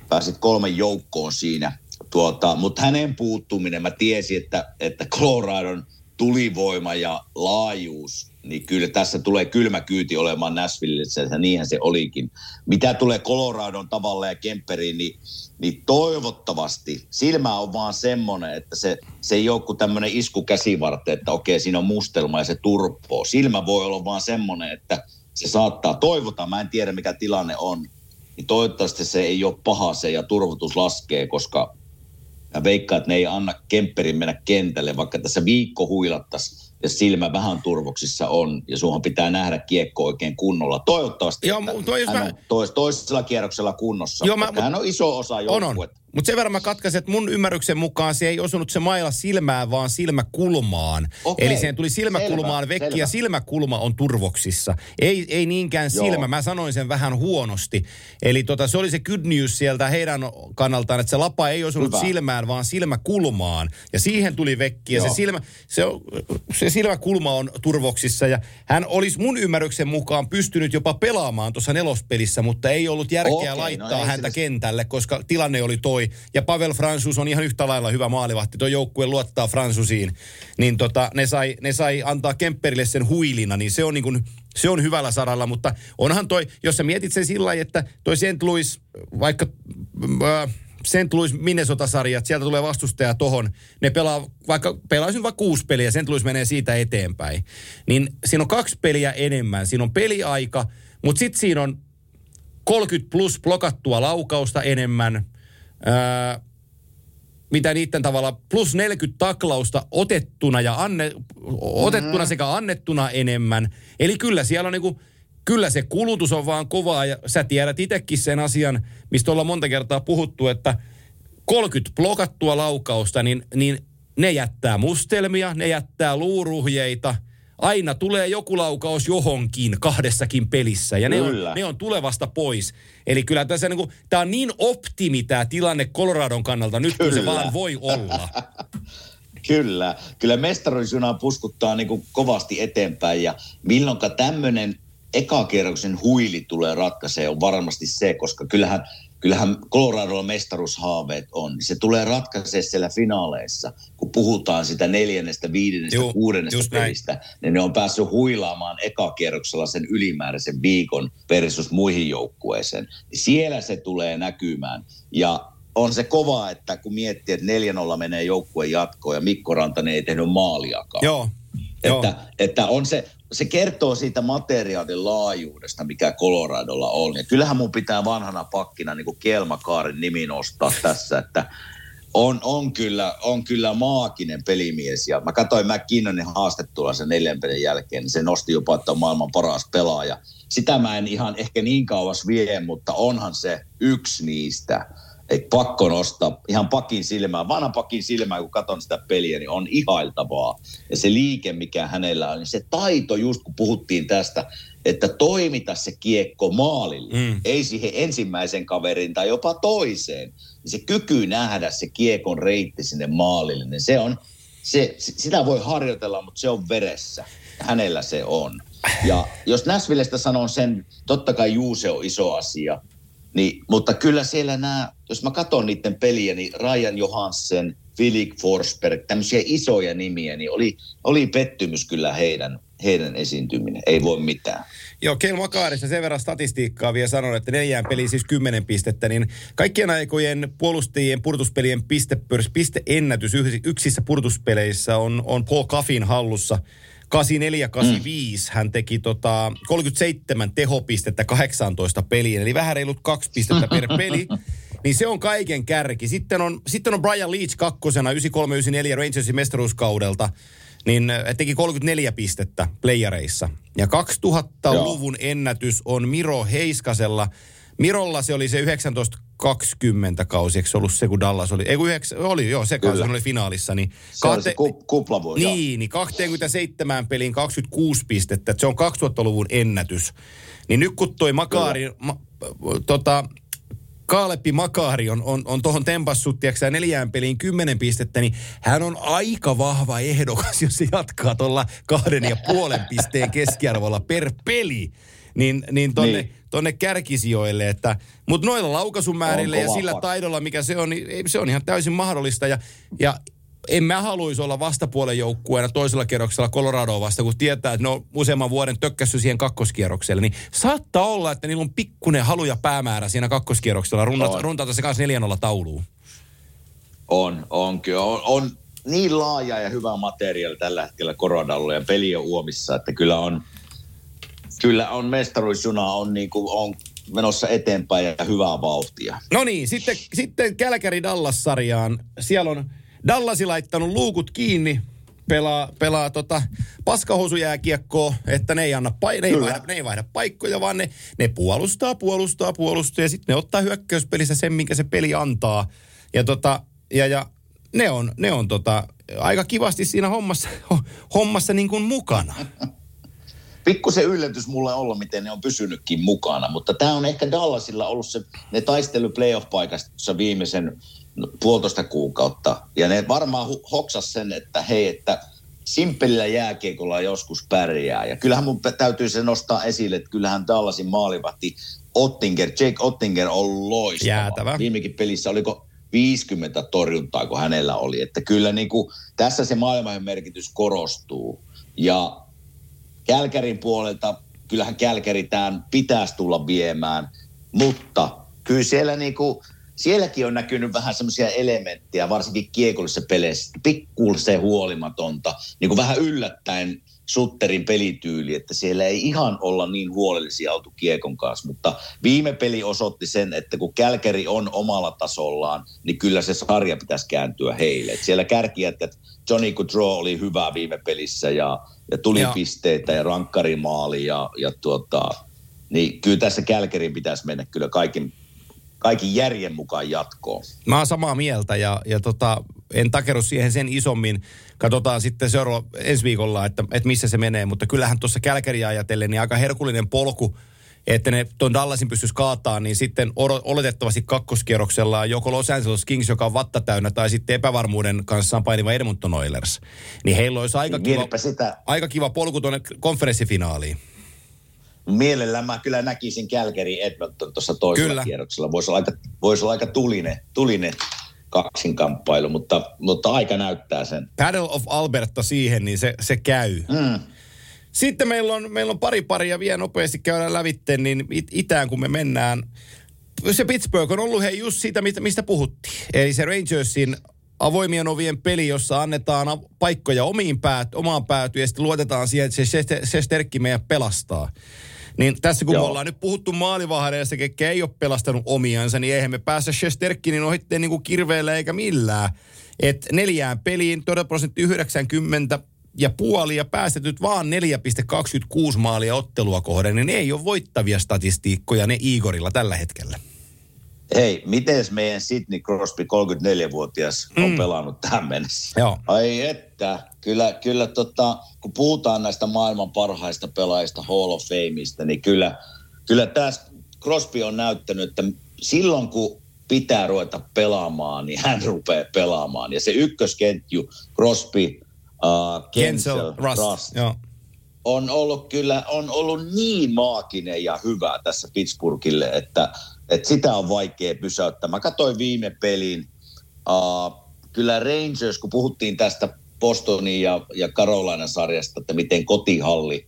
pääsit kolmen joukkoon siinä. Tuota, mutta hänen puuttuminen, mä tiesin, että, että Coloradon tulivoima ja laajuus, niin kyllä tässä tulee kylmä kyyti olemaan Nashvillessä, ja niinhän se olikin. Mitä tulee Coloradon tavalla ja Kemperiin, niin niin toivottavasti silmä on vaan semmoinen, että se, se ei ole kuin tämmöinen isku käsivarte, että okei, siinä on mustelma ja se turpoo. Silmä voi olla vaan semmoinen, että se saattaa, toivotaan, mä en tiedä mikä tilanne on, niin toivottavasti se ei ole paha se ja turvotus laskee, koska mä veikkaan, että ne ei anna Kemperin mennä kentälle, vaikka tässä viikko huilattaisiin ja silmä vähän turvoksissa on, ja sunhan pitää nähdä kiekko oikein kunnolla. Toivottavasti, Joo, että toi, hän mä... on tois, toisella kierroksella kunnossa, Joo, mä, hän on iso osa joukkuetta. Mutta sen verran mä katkaisin, että mun ymmärryksen mukaan se ei osunut se maila silmään, vaan silmäkulmaan. Okei, Eli siihen tuli silmäkulmaan selvä, vekki selvä. ja silmäkulma on turvoksissa. Ei, ei niinkään Joo. silmä, mä sanoin sen vähän huonosti. Eli tota, se oli se good news sieltä heidän kannaltaan, että se lapa ei osunut Hyvä. silmään, vaan silmäkulmaan. Ja siihen tuli vekki ja se, silmä, se, se silmäkulma on turvoksissa. Ja hän olisi mun ymmärryksen mukaan pystynyt jopa pelaamaan tuossa nelospelissä, mutta ei ollut järkeä Okei, no laittaa no häntä kentälle, koska tilanne oli toi ja Pavel Fransus on ihan yhtä lailla hyvä maalivahti. Tuo joukkue luottaa Fransusiin. Niin tota, ne, sai, ne sai antaa Kemperille sen huilina, niin se on niin kuin, se on hyvällä saralla, mutta onhan toi, jos sä mietit sen sillä että toi St. Louis, vaikka äh, St. Louis Minnesota-sarjat, sieltä tulee vastustaja tohon, ne pelaa, vaikka pelaisin vaikka kuusi peliä, St. Louis menee siitä eteenpäin. Niin siinä on kaksi peliä enemmän, siinä on peliaika, mutta sitten siinä on 30 plus blokattua laukausta enemmän – Öö, mitä niiden tavalla plus 40 taklausta otettuna ja anne, otettuna mm. sekä annettuna enemmän. Eli kyllä siellä on niinku, kyllä se kulutus on vaan kovaa ja sä tiedät itsekin sen asian, mistä ollaan monta kertaa puhuttu, että 30 blokattua laukausta, niin, niin ne jättää mustelmia, ne jättää luuruhjeita – aina tulee joku laukaus johonkin kahdessakin pelissä ja ne on, ne on tulevasta pois. Eli kyllä tässä niin kuin, tämä on niin optimi tämä tilanne Coloradon kannalta nyt, kyllä. kun se vaan voi olla. *laughs* Kyllä, kyllä mestaruusjunaa puskuttaa niin kuin kovasti eteenpäin ja milloinka tämmöinen ekakierroksen huili tulee ratkaisee on varmasti se, koska kyllähän, kyllähän Coloradolla mestaruushaaveet on. Se tulee ratkaisee siellä finaaleissa, kun puhutaan sitä neljännestä, viidennestä, Juu, kuudennesta näin. pelistä. Niin ne on päässyt huilaamaan ekakierroksella sen ylimääräisen viikon versus muihin joukkueeseen. Niin siellä se tulee näkymään. Ja on se kova, että kun miettii, että 4-0 menee joukkueen jatkoon ja Mikko Rantanen ei tehnyt maaliakaan. Joo, joo. Että, että on se, se kertoo siitä materiaalin laajuudesta, mikä Coloradolla on. Ja kyllähän mun pitää vanhana pakkina niin kuin nimi nostaa tässä, että on, on, kyllä, on kyllä maaginen pelimies. Ja mä katsoin McKinnonin haastettua sen neljän pelin jälkeen, niin se nosti jopa, että on maailman paras pelaaja. Sitä mä en ihan ehkä niin kauas vie, mutta onhan se yksi niistä – ei pakko nostaa ihan pakin silmään, vanhan pakin silmään, kun katson sitä peliä, niin on ihailtavaa. Ja se liike, mikä hänellä on, niin se taito, just kun puhuttiin tästä, että toimita se kiekko maalille, mm. ei siihen ensimmäisen kaverin tai jopa toiseen. Niin se kyky nähdä se kiekon reitti sinne maalille, niin se on, se, sitä voi harjoitella, mutta se on veressä. Hänellä se on. Ja jos Näsvillestä sanon sen, totta kai Juuse on iso asia – niin, mutta kyllä siellä nämä, jos mä katson niiden peliä, niin Ryan Johansen, Philip Forsberg, tämmöisiä isoja nimiä, niin oli, oli pettymys kyllä heidän, heidän esiintyminen. Ei voi mitään. Joo, Kel Makaarista sen verran statistiikkaa vielä sanon, että neljään peliin siis kymmenen pistettä, niin kaikkien aikojen puolustajien purtuspelien pistepörs, pisteennätys yksissä purtuspeleissä on, on Paul Kaffin hallussa – 84-85 mm. hän teki tota 37 tehopistettä 18 peliin, eli vähän reilut kaksi pistettä per peli. *laughs* Niin se on kaiken kärki. Sitten on, sitten on Brian Leach kakkosena 93-94 Rangersin mestaruuskaudelta niin äh, teki 34 pistettä playereissa. Ja 2000-luvun Joo. ennätys on Miro Heiskasella. Mirolla se oli se 19 20 kausi, eikö se ollut se, kun Dallas oli? Ei kun yhdeksä, oli, joo, se kausi oli finaalissa. Niin se kahte, se ku, kuplavuosi. Niin, niin 27 peliin 26 pistettä, että se on 2000-luvun ennätys. Niin nyt kun toi Makari, ma, tota, Kaalepi Makari on, on, on tuohon tempassut, tiiäksä, neljään peliin kymmenen pistettä, niin hän on aika vahva ehdokas, jos se jatkaa tuolla kahden ja puolen pisteen keskiarvolla per peli. Niin, niin tonne, niin tonne kärkisijoille. Että, mutta noilla laukaisumäärillä ja sillä taidolla, mikä se on, niin se on ihan täysin mahdollista. Ja, ja en mä haluaisi olla vastapuolen joukkueena toisella kierroksella Coloradoa vasta, kun tietää, että ne on useamman vuoden tökkässy siihen kakkoskierrokselle. Niin saattaa olla, että niillä on pikkuinen halu ja päämäärä siinä kakkoskierroksella runtata, runtata se kanssa 4 tauluun. On, on kyllä. On, on niin laaja ja hyvä materiaali tällä hetkellä Coloradolla ja peli on uomissa, että kyllä on, kyllä on mestaruusjuna on, niin kuin, on menossa eteenpäin ja hyvää vauhtia. No niin, sitten, sitten Kälkäri Dallas-sarjaan. Siellä on Dallasi laittanut luukut kiinni, pelaa, pelaa tota paskahousujääkiekkoa, että ne ei, anna, ne ei, vaihda, ne ei vaihda paikkoja, vaan ne, ne puolustaa, puolustaa, puolustaa ja sitten ne ottaa hyökkäyspelissä sen, minkä se peli antaa. Ja, tota, ja, ja ne on, ne on tota, aika kivasti siinä hommassa, *laughs* hommassa niin kuin mukana. Pikkusen yllätys mulle olla, miten ne on pysynytkin mukana, mutta tämä on ehkä Dallasilla ollut se, ne taistelu playoff-paikasta viimeisen puolitoista kuukautta, ja ne varmaan hoksas sen, että hei, että simppelillä jääkiekolla joskus pärjää, ja kyllähän mun täytyy se nostaa esille, että kyllähän Dallasin maalivahti Ottinger, Jake Ottinger on loistava. Jäätävä. Viimekin pelissä oliko 50 torjuntaa, kun hänellä oli. Että kyllä niin kuin, tässä se maailman merkitys korostuu. Ja Kälkärin puolelta, kyllähän Kälkäri tämän pitäisi tulla viemään, mutta kyllä siellä niinku, sielläkin on näkynyt vähän semmoisia elementtejä, varsinkin kiekollisessa peleissä, pikkuisen huolimatonta, niin kuin vähän yllättäen Sutterin pelityyli, että siellä ei ihan olla niin huolellisia oltu kiekon kanssa, mutta viime peli osoitti sen, että kun Kälkäri on omalla tasollaan, niin kyllä se sarja pitäisi kääntyä heille. Et siellä kärkijätkät, Johnny Goodrow oli hyvä viime pelissä ja, ja tuli Joo. pisteitä ja rankkarimaali ja, ja tuota, niin kyllä tässä Kälkärin pitäisi mennä kyllä kaikin, kaikin järjen mukaan jatkoon. Mä oon samaa mieltä ja, ja tota, en takeru siihen sen isommin. Katsotaan sitten seuraava ensi viikolla, että, että missä se menee. Mutta kyllähän tuossa Kälkäriä ajatellen niin aika herkullinen polku että ne tuon Dallasin pystyisi kaataan, niin sitten oletettavasti kakkoskierroksella joko Los Angeles Kings, joka on vatta täynnä, tai sitten epävarmuuden kanssa painiva Edmonton Oilers. Niin heillä olisi aika kiva, sitä. aika kiva polku tuonne konferenssifinaaliin. Mielellään mä kyllä näkisin Calgary Edmonton tuossa toisella kyllä. kierroksella. Voisi olla aika, voisi olla aika tulinen, tulinen kaksinkamppailu, mutta, mutta aika näyttää sen. Paddle of Alberta siihen, niin se, se käy. Mm. Sitten meillä on, meillä on pari paria vielä nopeasti käydään lävitte, niin it, itään kun me mennään. Se Pittsburgh on ollut hei just siitä, mistä puhuttiin. Eli se Rangersin avoimien ovien peli, jossa annetaan paikkoja omiin päät, omaan päätyyn ja sitten luotetaan siihen, että se, se, se sterkki meidän pelastaa. Niin tässä kun Joo. me ollaan nyt puhuttu maalivahdeista, ketkä ei ole pelastanut omiansa, niin eihän me päässä Shesterkinin ohitteen niin kuin kirveellä eikä millään. Et neljään peliin, todella prosentti 90 ja puoli ja päästetyt vaan 4,26 maalia ottelua kohden, niin ne ei ole voittavia statistiikkoja ne Igorilla tällä hetkellä. Hei, miten meidän Sidney Crosby, 34-vuotias, on mm. pelannut tähän mennessä? Joo. Ai että, kyllä, kyllä tota, kun puhutaan näistä maailman parhaista pelaajista Hall of Fameista, niin kyllä, kyllä tässä Crosby on näyttänyt, että silloin kun pitää ruveta pelaamaan, niin hän rupeaa pelaamaan. Ja se ykköskentju, Crosby, uh, Kensel, Rust, Rust Joo. on ollut kyllä on ollut niin maaginen ja hyvä tässä Pittsburghille, että, että sitä on vaikea pysäyttää. Mä katsoin viime pelin, uh, kyllä Rangers, kun puhuttiin tästä Bostonin ja, ja Carolina sarjasta, että miten kotihalli,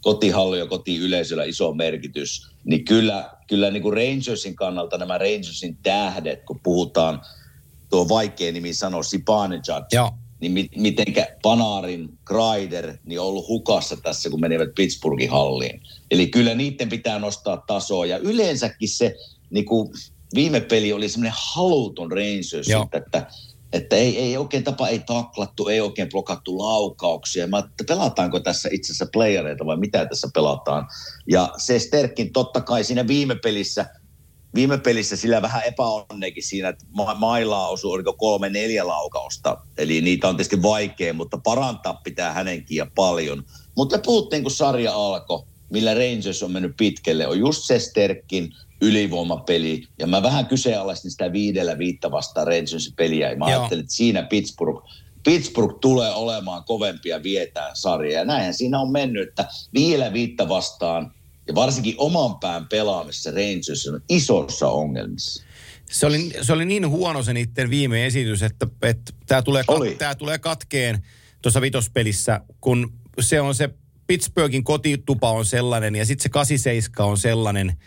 kotihalli ja kotiyleisöllä iso merkitys, niin kyllä, kyllä niin kuin Rangersin kannalta nämä Rangersin tähdet, kun puhutaan, tuo vaikea nimi sanoa, Sipanejad, niin mi- mitenkä Panarin, Kreider, niin on ollut hukassa tässä, kun menivät Pittsburghin halliin. Eli kyllä niiden pitää nostaa tasoa. Ja yleensäkin se niin kuin viime peli oli semmoinen haluton Rangers, että, että ei, ei oikein tapa, ei taklattu, ei oikein blokattu laukauksia. Mä että pelataanko tässä itse asiassa playereita vai mitä tässä pelataan. Ja se Sterkin totta kai siinä viime pelissä – viime pelissä sillä vähän epäonnekin siinä, että ma- mailaa osui oliko kolme neljä laukausta. Eli niitä on tietysti vaikea, mutta parantaa pitää hänenkin ja paljon. Mutta puhuttiin, kun sarja alkoi, millä Rangers on mennyt pitkälle, on just se Sterkin ylivoimapeli. Ja mä vähän kyseenalaistin sitä viidellä viitta vastaan Rangersin peliä. Ja mä Joo. ajattelin, että siinä Pittsburgh, Pittsburgh tulee olemaan kovempia vietään sarjaa. Ja näinhän siinä on mennyt, että vielä viitta vastaan – ja varsinkin oman pään pelaamisessa Rangers on isossa ongelmissa. Se oli, se oli niin huono se niiden viime esitys, että, että tämä tulee, tämä tulee katkeen tuossa vitospelissä, kun se on se Pittsburghin kotitupa on sellainen ja sitten se 87 on sellainen,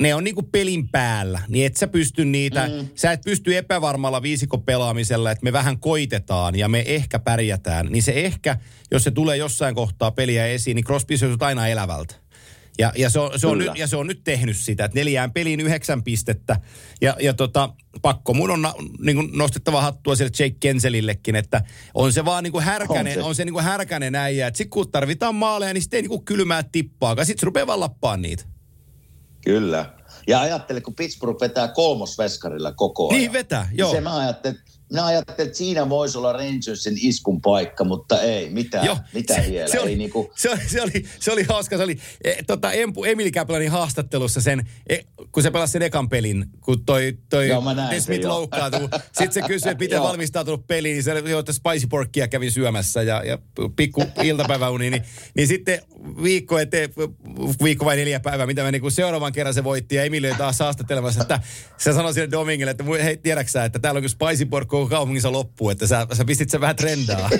ne on niinku pelin päällä, niin et sä pysty niitä, mm. sä et pysty epävarmalla viisikopelaamisella, että me vähän koitetaan ja me ehkä pärjätään. Niin se ehkä, jos se tulee jossain kohtaa peliä esiin, niin Crosby se aina elävältä. Ja, ja, se on, se on nyt, ja se on nyt tehnyt sitä, että neljään peliin yhdeksän pistettä. Ja, ja tota, pakko mun on niin kuin nostettava hattua sille Jake Kenselillekin, että on se vaan niin kuin härkänen, on se, on se niin kuin härkänen äijä. Että sit kun tarvitaan maaleja, niin sitten ei niin kuin kylmää tippaakaan. Sitten se rupeaa vaan lappaa niitä. Kyllä. Ja ajattele, kun Pittsburgh vetää kolmosveskarilla koko ajan. Niin vetää, niin joo. Se mä ajattelin, minä ajattelin, että siinä voisi olla Rangersin iskun paikka, mutta ei, mitä, Joo, mitä se, vielä. Se oli, ei niinku... se, oli, se, oli, se oli hauska, se oli e, tota, Empu, Emili Käplänin haastattelussa sen, e, kun se pelasi sen ekan pelin, kun toi, toi Joo, Smith loukkaantui. Sitten se kysyi, että miten valmistautunut peliin, niin se oli, että spicy porkkia kävin syömässä ja, ja pikku iltapäiväuni, niin, niin sitten viikko eteen, viikko vai neljä päivää, mitä me niin seuraavan kerran se voitti ja Emili taas haastattelemassa, että se sanoi sille Domingille, että hei, tiedäksä, että täällä on kuin spicy pork koko kaupungissa loppu, että sä, sä pistit sen vähän trendaa.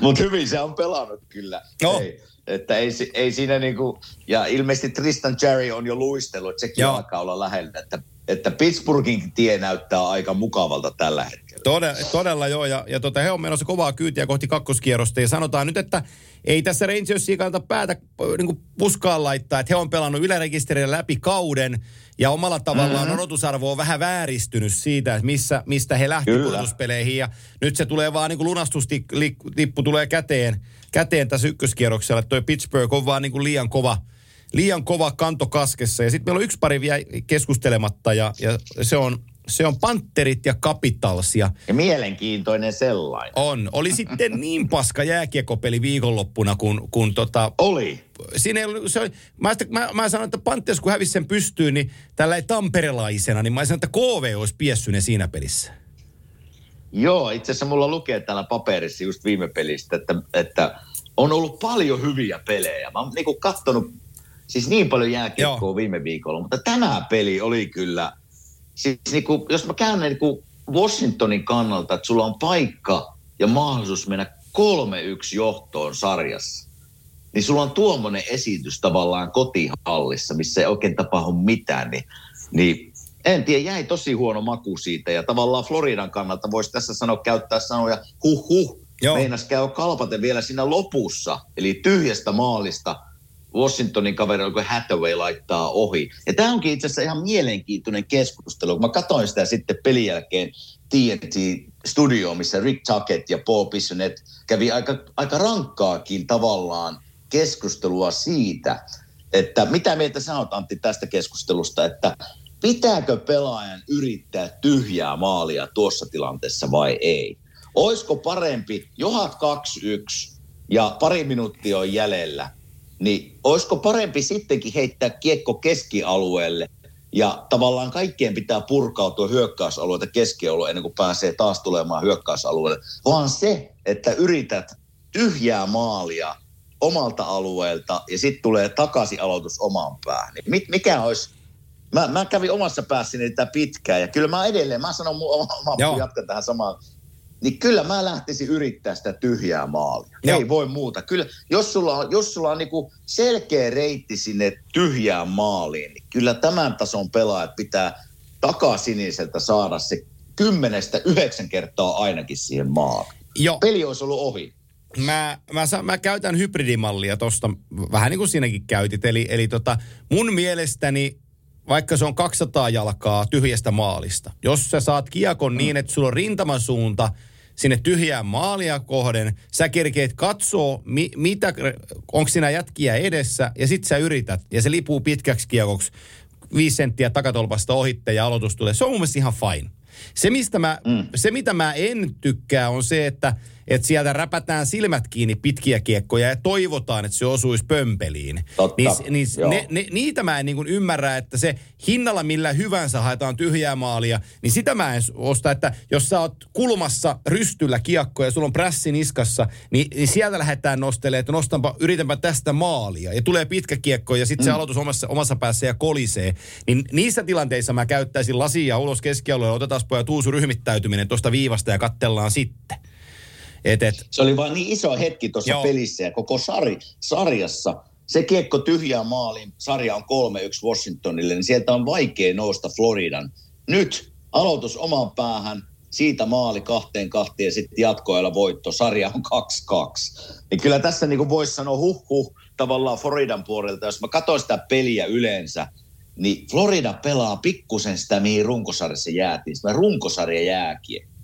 Mutta hyvin se on pelannut kyllä. No. Ei, että ei, ei siinä niinku, ja ilmeisesti Tristan Jerry on jo luistellut, että sekin Joo. alkaa olla lähellä, että, että Pittsburghin tie näyttää aika mukavalta tällä hetkellä. Todella, todella joo, ja, ja tota, he on menossa kovaa kyytiä kohti kakkoskierrosta, ja sanotaan nyt, että ei tässä Rangersia kannata päätä niin puskaan laittaa, että he on pelannut ylärekisterillä läpi kauden, ja omalla tavallaan mm-hmm. odotusarvo on vähän vääristynyt siitä, että missä, mistä he lähti pudotuspeleihin. Ja nyt se tulee vaan niin kuin lunastustippu tulee käteen, käteen tässä ykköskierroksella. Että toi Pittsburgh on vaan niin kuin liian kova, liian kova kanto kaskessa. Ja sitten meillä on yksi pari vielä keskustelematta ja, ja se on se on Panterit ja Capitals ja Ja mielenkiintoinen sellainen. on. Oli sitten niin paska jääkiekopeli viikonloppuna, kun, kun tota, Oli. siinä ei ollut, se oli, mä, sitä, mä, mä sanoin, että Panthers kun hävisi sen pystyyn, niin tällä ei tamperelaisena, niin mä sanoin, että KV olisi piessyt ne siinä pelissä. Joo, itse asiassa mulla lukee täällä paperissa just viime pelistä, että, että on ollut paljon hyviä pelejä. Mä oon niinku kattonut siis niin paljon jääkiekkoa Joo. viime viikolla, mutta tämä peli oli kyllä, siis niinku, jos mä käyn niinku Washingtonin kannalta, että sulla on paikka ja mahdollisuus mennä 3-1 johtoon sarjassa, niin sulla on tuommoinen esitys tavallaan kotihallissa, missä ei oikein tapahdu mitään, niin, niin en tiedä, jäi tosi huono maku siitä ja tavallaan Floridan kannalta voisi tässä sanoa, käyttää sanoja huh huh, Joo. meinas käy kalpate vielä siinä lopussa, eli tyhjästä maalista Washingtonin kaveri, kun Hathaway laittaa ohi. Ja tämä onkin itse asiassa ihan mielenkiintoinen keskustelu. Kun mä katsoin sitä sitten pelin jälkeen TNT-studio, missä Rick Tuckett ja Paul Pissonet kävi aika, aika rankkaakin tavallaan keskustelua siitä, että mitä mieltä sä oot Antti tästä keskustelusta, että pitääkö pelaajan yrittää tyhjää maalia tuossa tilanteessa vai ei? Olisiko parempi, johat 2-1 ja pari minuuttia on jäljellä, niin olisiko parempi sittenkin heittää kiekko keskialueelle ja tavallaan kaikkien pitää purkautua hyökkäysalueelta keskialueelle ennen kuin pääsee taas tulemaan hyökkäysalueelle, vaan se, että yrität tyhjää maalia omalta alueelta ja sitten tulee takaisin aloitus omaan päähän. Niin mikä olisi Mä, mä kävin omassa päässäni tätä pitkään ja kyllä mä edelleen, mä sanon mun oma, oma jatkan tähän samaan, niin kyllä mä lähtisin yrittää sitä tyhjää maalia. Joo. Ei voi muuta. Kyllä, jos sulla on, jos sulla on niinku selkeä reitti sinne tyhjään maaliin, niin kyllä tämän tason pelaajat pitää takasiniseltä saada se kymmenestä yhdeksän kertaa ainakin siihen maaliin. Joo. Peli olisi ollut ohi. Mä, mä, sa- mä käytän hybridimallia tosta, vähän niin kuin sinäkin käytit. Eli, eli tota, mun mielestäni, vaikka se on 200 jalkaa tyhjästä maalista, jos sä saat kiekon niin, että sulla on rintaman suunta sinne tyhjään maalia kohden, sä kerkeet katsoo, mi, mitä, onko siinä jätkiä edessä, ja sit sä yrität, ja se lipuu pitkäksi kiekoksi, viisi senttiä takatolpasta ohitte ja aloitus tulee. Se on mun mielestä ihan fine. Se, mistä mä, mm. se mitä mä en tykkää, on se, että, että sieltä räpätään silmät kiinni pitkiä kiekkoja ja toivotaan, että se osuisi pömpeliin. Totta, Niin, niin ne, ne, niitä mä en niin kuin ymmärrä, että se hinnalla millä hyvänsä haetaan tyhjää maalia, niin sitä mä en osta, että jos sä oot kulmassa rystyllä kiekko ja sulla on prässi niskassa, niin, niin sieltä lähdetään nostelemaan, että nostanpa, yritänpä tästä maalia. Ja tulee pitkä kiekko ja sitten se aloitus omassa, omassa päässä ja kolisee. Niin niissä tilanteissa mä käyttäisin lasia ulos keskialueelle, otetaan pojat uusi ryhmittäytyminen tuosta viivasta ja kattellaan sitten. Et, et, Se oli vaan niin iso hetki tuossa Joo. pelissä ja koko sari, sarjassa. Se kiekko tyhjään maaliin, sarja on 3-1 Washingtonille, niin sieltä on vaikea nousta Floridan. Nyt aloitus omaan päähän, siitä maali kahteen kahteen ja sitten jatkoajalla voitto. Sarja on 2-2. Niin kyllä tässä niin voisi sanoa huh huh tavallaan Floridan puolelta. Jos mä katsoin sitä peliä yleensä, niin Florida pelaa pikkusen sitä, mihin runkosarjassa jäätiin. Sitä runkosarja jääkiekko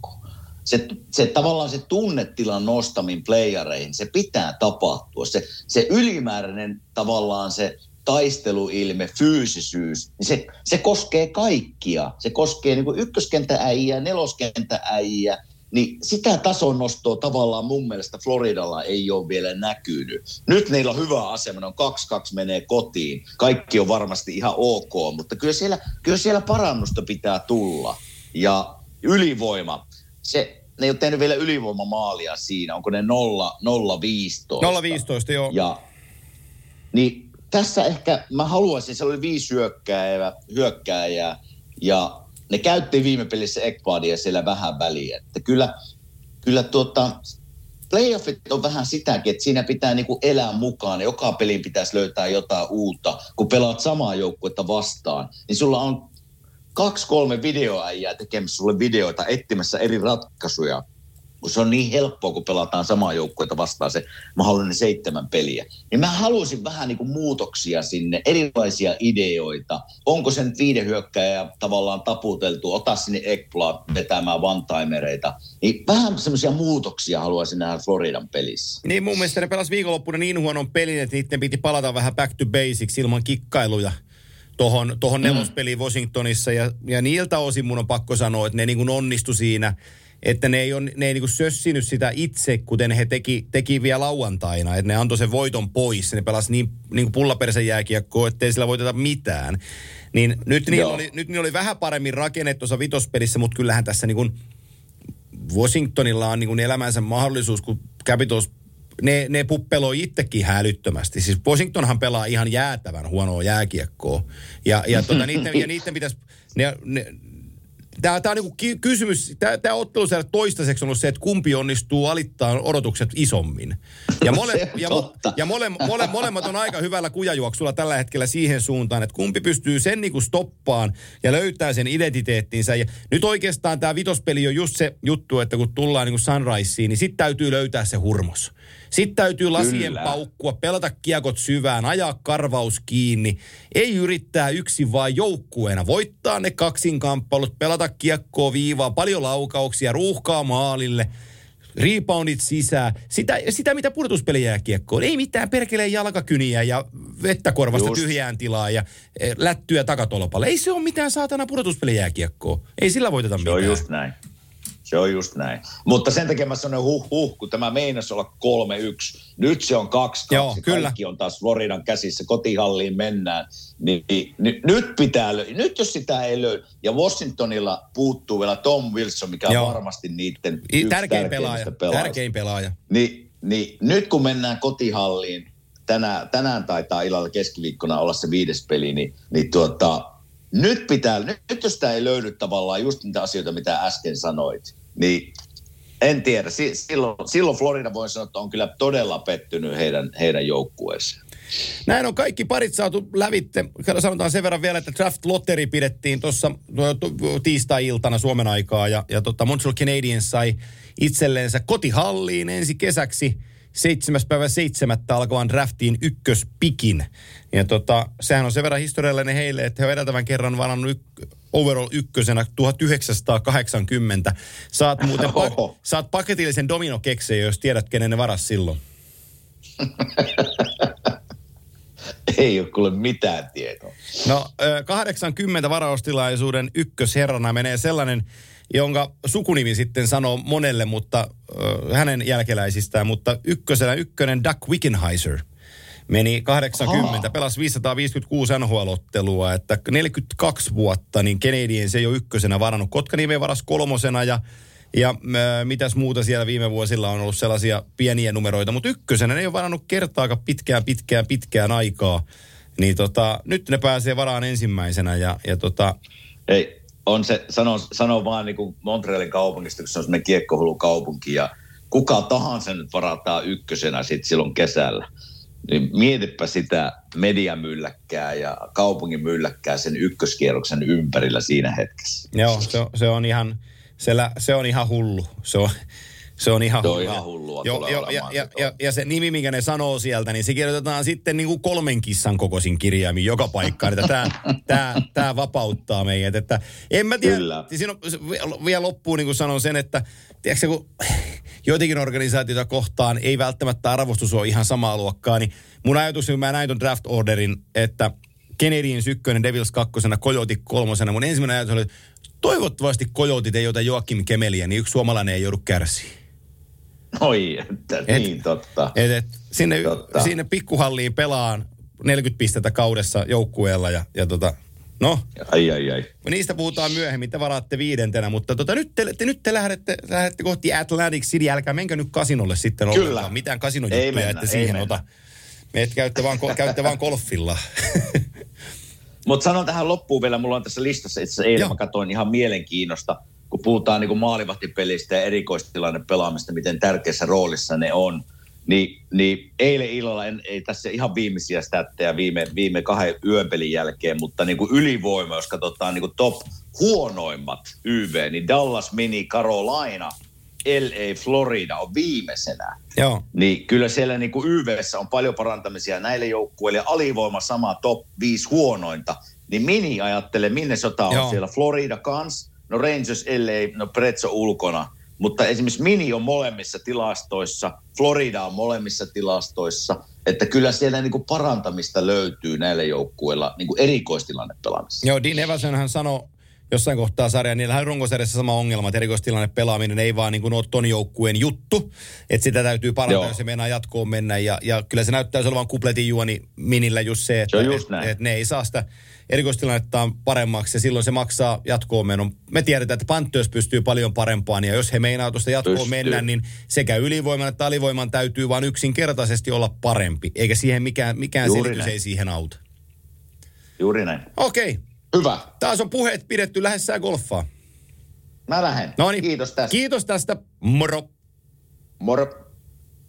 se, se tavallaan se tunnetilan nostamin playereihin, se pitää tapahtua. Se, se ylimääräinen tavallaan se taisteluilme, fyysisyys, niin se, se koskee kaikkia. Se koskee niin ykköskentääjiä, neloskentääjiä, niin sitä tason nostoa tavallaan mun mielestä Floridalla ei ole vielä näkynyt. Nyt niillä on hyvä asema, ne on 2-2 menee kotiin. Kaikki on varmasti ihan ok, mutta kyllä siellä, kyllä siellä parannusta pitää tulla. Ja ylivoima, se, ne ei ole tehnyt vielä ylivoimamaalia siinä, onko ne 0, 0-15. 0-15, joo. Ja, niin tässä ehkä mä haluaisin, se oli viisi hyökkääjää, hyökkääjää ja ne käytti viime pelissä Ekvadia siellä vähän väliä. Että kyllä, kyllä tuota, playoffit on vähän sitäkin, että siinä pitää niinku elää mukaan. Joka pelin pitäisi löytää jotain uutta. Kun pelaat samaa joukkuetta vastaan, niin sulla on kaksi, kolme videoäijää tekemässä sulle videoita, etsimässä eri ratkaisuja. Kun se on niin helppoa, kun pelataan samaa joukkuetta vastaan se mahdollinen seitsemän peliä. Niin mä haluaisin vähän niin kuin muutoksia sinne, erilaisia ideoita. Onko se nyt viiden hyökkäjä tavallaan taputeltu, ota sinne Ekblad vetämään one-timereita. Niin vähän semmoisia muutoksia haluaisin nähdä Floridan pelissä. Niin mun mielestä ne pelas viikonloppuna niin huonon pelin, että niiden piti palata vähän back to basics ilman kikkailuja. Tohon, tohon mm. nelospeliin Washingtonissa ja, ja niiltä osin mun on pakko sanoa, että ne niin kuin onnistu siinä, että ne ei, on, ne ei niin kuin sössinyt sitä itse, kuten he teki, teki vielä lauantaina, että ne antoi sen voiton pois, ne pelasi niin, niin kuin pullapersen jääkiekkoa, ettei sillä voiteta mitään. Niin nyt niillä, oli, nyt niillä oli vähän paremmin rakennettu tuossa vitospelissä, mutta kyllähän tässä niin kuin Washingtonilla on niin kuin elämänsä mahdollisuus, kun Capitals ne, ne puppeloi itsekin hälyttömästi. Siis Washingtonhan pelaa ihan jäätävän huonoa jääkiekkoa. Ja, ja, tota, niiden, ja niiden pitäisi... Ne, ne, Tämä, tämä on niin kysymys, tämä, tämä ottelu siellä toistaiseksi on ollut se, että kumpi onnistuu alittaa odotukset isommin. Ja, mole, ja, ja mole, mole, molemmat on aika hyvällä kujajuoksulla tällä hetkellä siihen suuntaan, että kumpi pystyy sen niin kuin stoppaan ja löytää sen identiteettinsä. Ja nyt oikeastaan tämä vitospeli on just se juttu, että kun tullaan niin kuin Sunriseen, niin sitten täytyy löytää se hurmos. Sitten täytyy lasien Kyllä. paukkua, pelata kiekot syvään, ajaa karvaus kiinni. Ei yrittää yksin vaan joukkueena. Voittaa ne kaksinkamppailut, pelata kiekkoa viivaa, paljon laukauksia, ruuhkaa maalille reboundit sisään. Sitä, sitä mitä pudotuspeli jää kiekkoon. Ei mitään perkeleen jalkakyniä ja vettä korvasta Just. tyhjään tilaa ja e, lättyä takatolpalle. Ei se ole mitään saatana pudotuspeli jää kiekkoon. Ei sillä voiteta mitään. Se on just näin. Se on just näin. Mutta sen takia mä sanoin huh huh, kun tämä meinas olla 3-1. Nyt se on 2-2. Joo, kyllä. Kaikki on taas Floridan käsissä, kotihalliin mennään. Niin, niin, nyt pitää löytää. Nyt jos sitä ei löydy. Ja Washingtonilla puuttuu vielä Tom Wilson, mikä on Joo. varmasti niiden yksi tärkein pelaaja. Pelaajista. Tärkein pelaaja. Niin, niin nyt kun mennään kotihalliin, tänään, tänään taitaa illalla keskiviikkona olla se viides peli, niin, niin tuota, nyt pitää, nyt, nyt jos tämä ei löydy tavallaan just niitä asioita, mitä äsken sanoit, niin en tiedä. silloin, silloin Florida voi sanoa, että on kyllä todella pettynyt heidän, heidän joukkueeseen. Näin on kaikki parit saatu lävitte. Sanotaan sen verran vielä, että draft lottery pidettiin tuossa tiistai-iltana Suomen aikaa ja, ja tota Montreal Canadiens sai itselleensä kotihalliin ensi kesäksi 7. päivä 7. alkavan draftiin ykköspikin. Ja tota, sehän on sen verran historiallinen heille, että he on edeltävän kerran varannut overall ykkösenä 1980. Saat muuten pa- saat paketillisen dominokekseen, jos tiedät, kenen ne varas silloin. *laughs* Ei ole kuule mitään tietoa. No 80 varaustilaisuuden ykkösherrana menee sellainen, jonka sukunimi sitten sanoo monelle, mutta hänen jälkeläisistään, mutta ykkösenä ykkönen Duck Wickenheiser – meni 80, Aha. pelasi 556 NHL-ottelua, että 42 vuotta, niin se ei ole ykkösenä varannut. Kotkaniemi varas kolmosena ja ja äh, mitäs muuta siellä viime vuosilla on ollut sellaisia pieniä numeroita, mutta ykkösenä ne ei ole varannut kertaakaan pitkään, pitkään, pitkään aikaa. Niin tota, nyt ne pääsee varaan ensimmäisenä ja, ja tota... Ei, on se, sano, sano vaan niin kuin Montrealin kaupungista, kun se on semmoinen kiekkohullu kaupunki ja kuka tahansa nyt varataan ykkösenä sit silloin kesällä niin mietipä sitä mediamylläkkää ja kaupungin mylläkkää sen ykköskierroksen ympärillä siinä hetkessä. Joo, se, se on ihan, se, se on ihan hullu. Se on, se on ihan, se on ihan hullua. Jo, jo, ja, ja, ja, ja, se nimi, minkä ne sanoo sieltä, niin se kirjoitetaan sitten niin kuin kolmen kissan kokoisin kirjaimin joka paikkaan. Että tämä, tämä, tämä vapauttaa meidät. Että en mä tiedä. Kyllä. Siinä on, vielä loppuun niin kuin sanon sen, että tiedätkö, kun joitakin organisaatioita kohtaan ei välttämättä arvostus ole ihan samaa luokkaa, niin mun ajatus, kun mä näin ton draft orderin, että Canadiens ykkönen, Devils kakkosena, Coyote kolmosena, mun ensimmäinen ajatus oli, että toivottavasti Coyotit ei ota Joakim Kemeliä, niin yksi suomalainen ei joudu kärsiä. Oi, että et, niin totta. Et, et, sinne, totta. sinne pikkuhalliin pelaan 40 pistettä kaudessa joukkueella ja, ja tota, no. Ai, ai, ai. Niistä puhutaan myöhemmin, te varaatte viidentenä, mutta tota, nyt, te, te, nyt te lähdette, lähdette kohti Atlantic City, älkää menkö nyt kasinolle sitten Kyllä. ollenkaan. Mitään kasinojuttuja, että siihen mennä. ota. Me et käytte vaan, käytte vaan golfilla. *laughs* Mutta sanon tähän loppuun vielä, mulla on tässä listassa itse asiassa eilen, mä katsoin ihan mielenkiinnosta – kun puhutaan niin maalivahtipelistä ja erikoistilanne pelaamista, miten tärkeässä roolissa ne on, niin, niin eilen illalla, en, ei tässä ihan viimeisiä stättejä viime, viime kahden yönpelin jälkeen, mutta niin kuin ylivoima, jos katsotaan niin kuin top huonoimmat YV, niin Dallas, Mini, Carolina, LA, Florida on viimeisenä. Joo. Niin kyllä siellä niin kuin YVssä on paljon parantamisia näille joukkueille ja alivoima sama top 5 huonointa. Niin Mini ajattelee, minne sota on Joo. siellä. Florida kans, no Rangers, ellei, no Pretso ulkona. Mutta esimerkiksi Mini on molemmissa tilastoissa, Florida on molemmissa tilastoissa, että kyllä siellä niin kuin parantamista löytyy näillä joukkueilla niin kuin erikoistilannepelaamisessa. Joo, Dean Evansonhan sanoi jossain kohtaa sarjaa, niillä on runkosarjassa sama ongelma, että erikoistilanne pelaaminen ei vaan niin kuin ole ton joukkueen juttu, että sitä täytyy parantaa, Joo. jos se meinaa jatkoon mennä, ja, ja kyllä se näyttää olevan kupletin juoni minillä just se, että Se just et, et ne ei saa sitä erikoistilannettaan paremmaksi, ja silloin se maksaa jatkoon menon. Me tiedetään, että Panthers pystyy paljon parempaan, ja jos he meinaa tuosta jatkoon Pystyy. mennä, niin sekä ylivoiman että alivoiman täytyy vaan yksinkertaisesti olla parempi, eikä siihen mikään, mikään Juuri selitys näin. ei siihen auta. Juuri näin. Okei, Hyvä. taas on puheet pidetty lähessään golfaa. Mä lähden. No niin. Kiitos tästä. Kiitos tästä. Moro. Moro.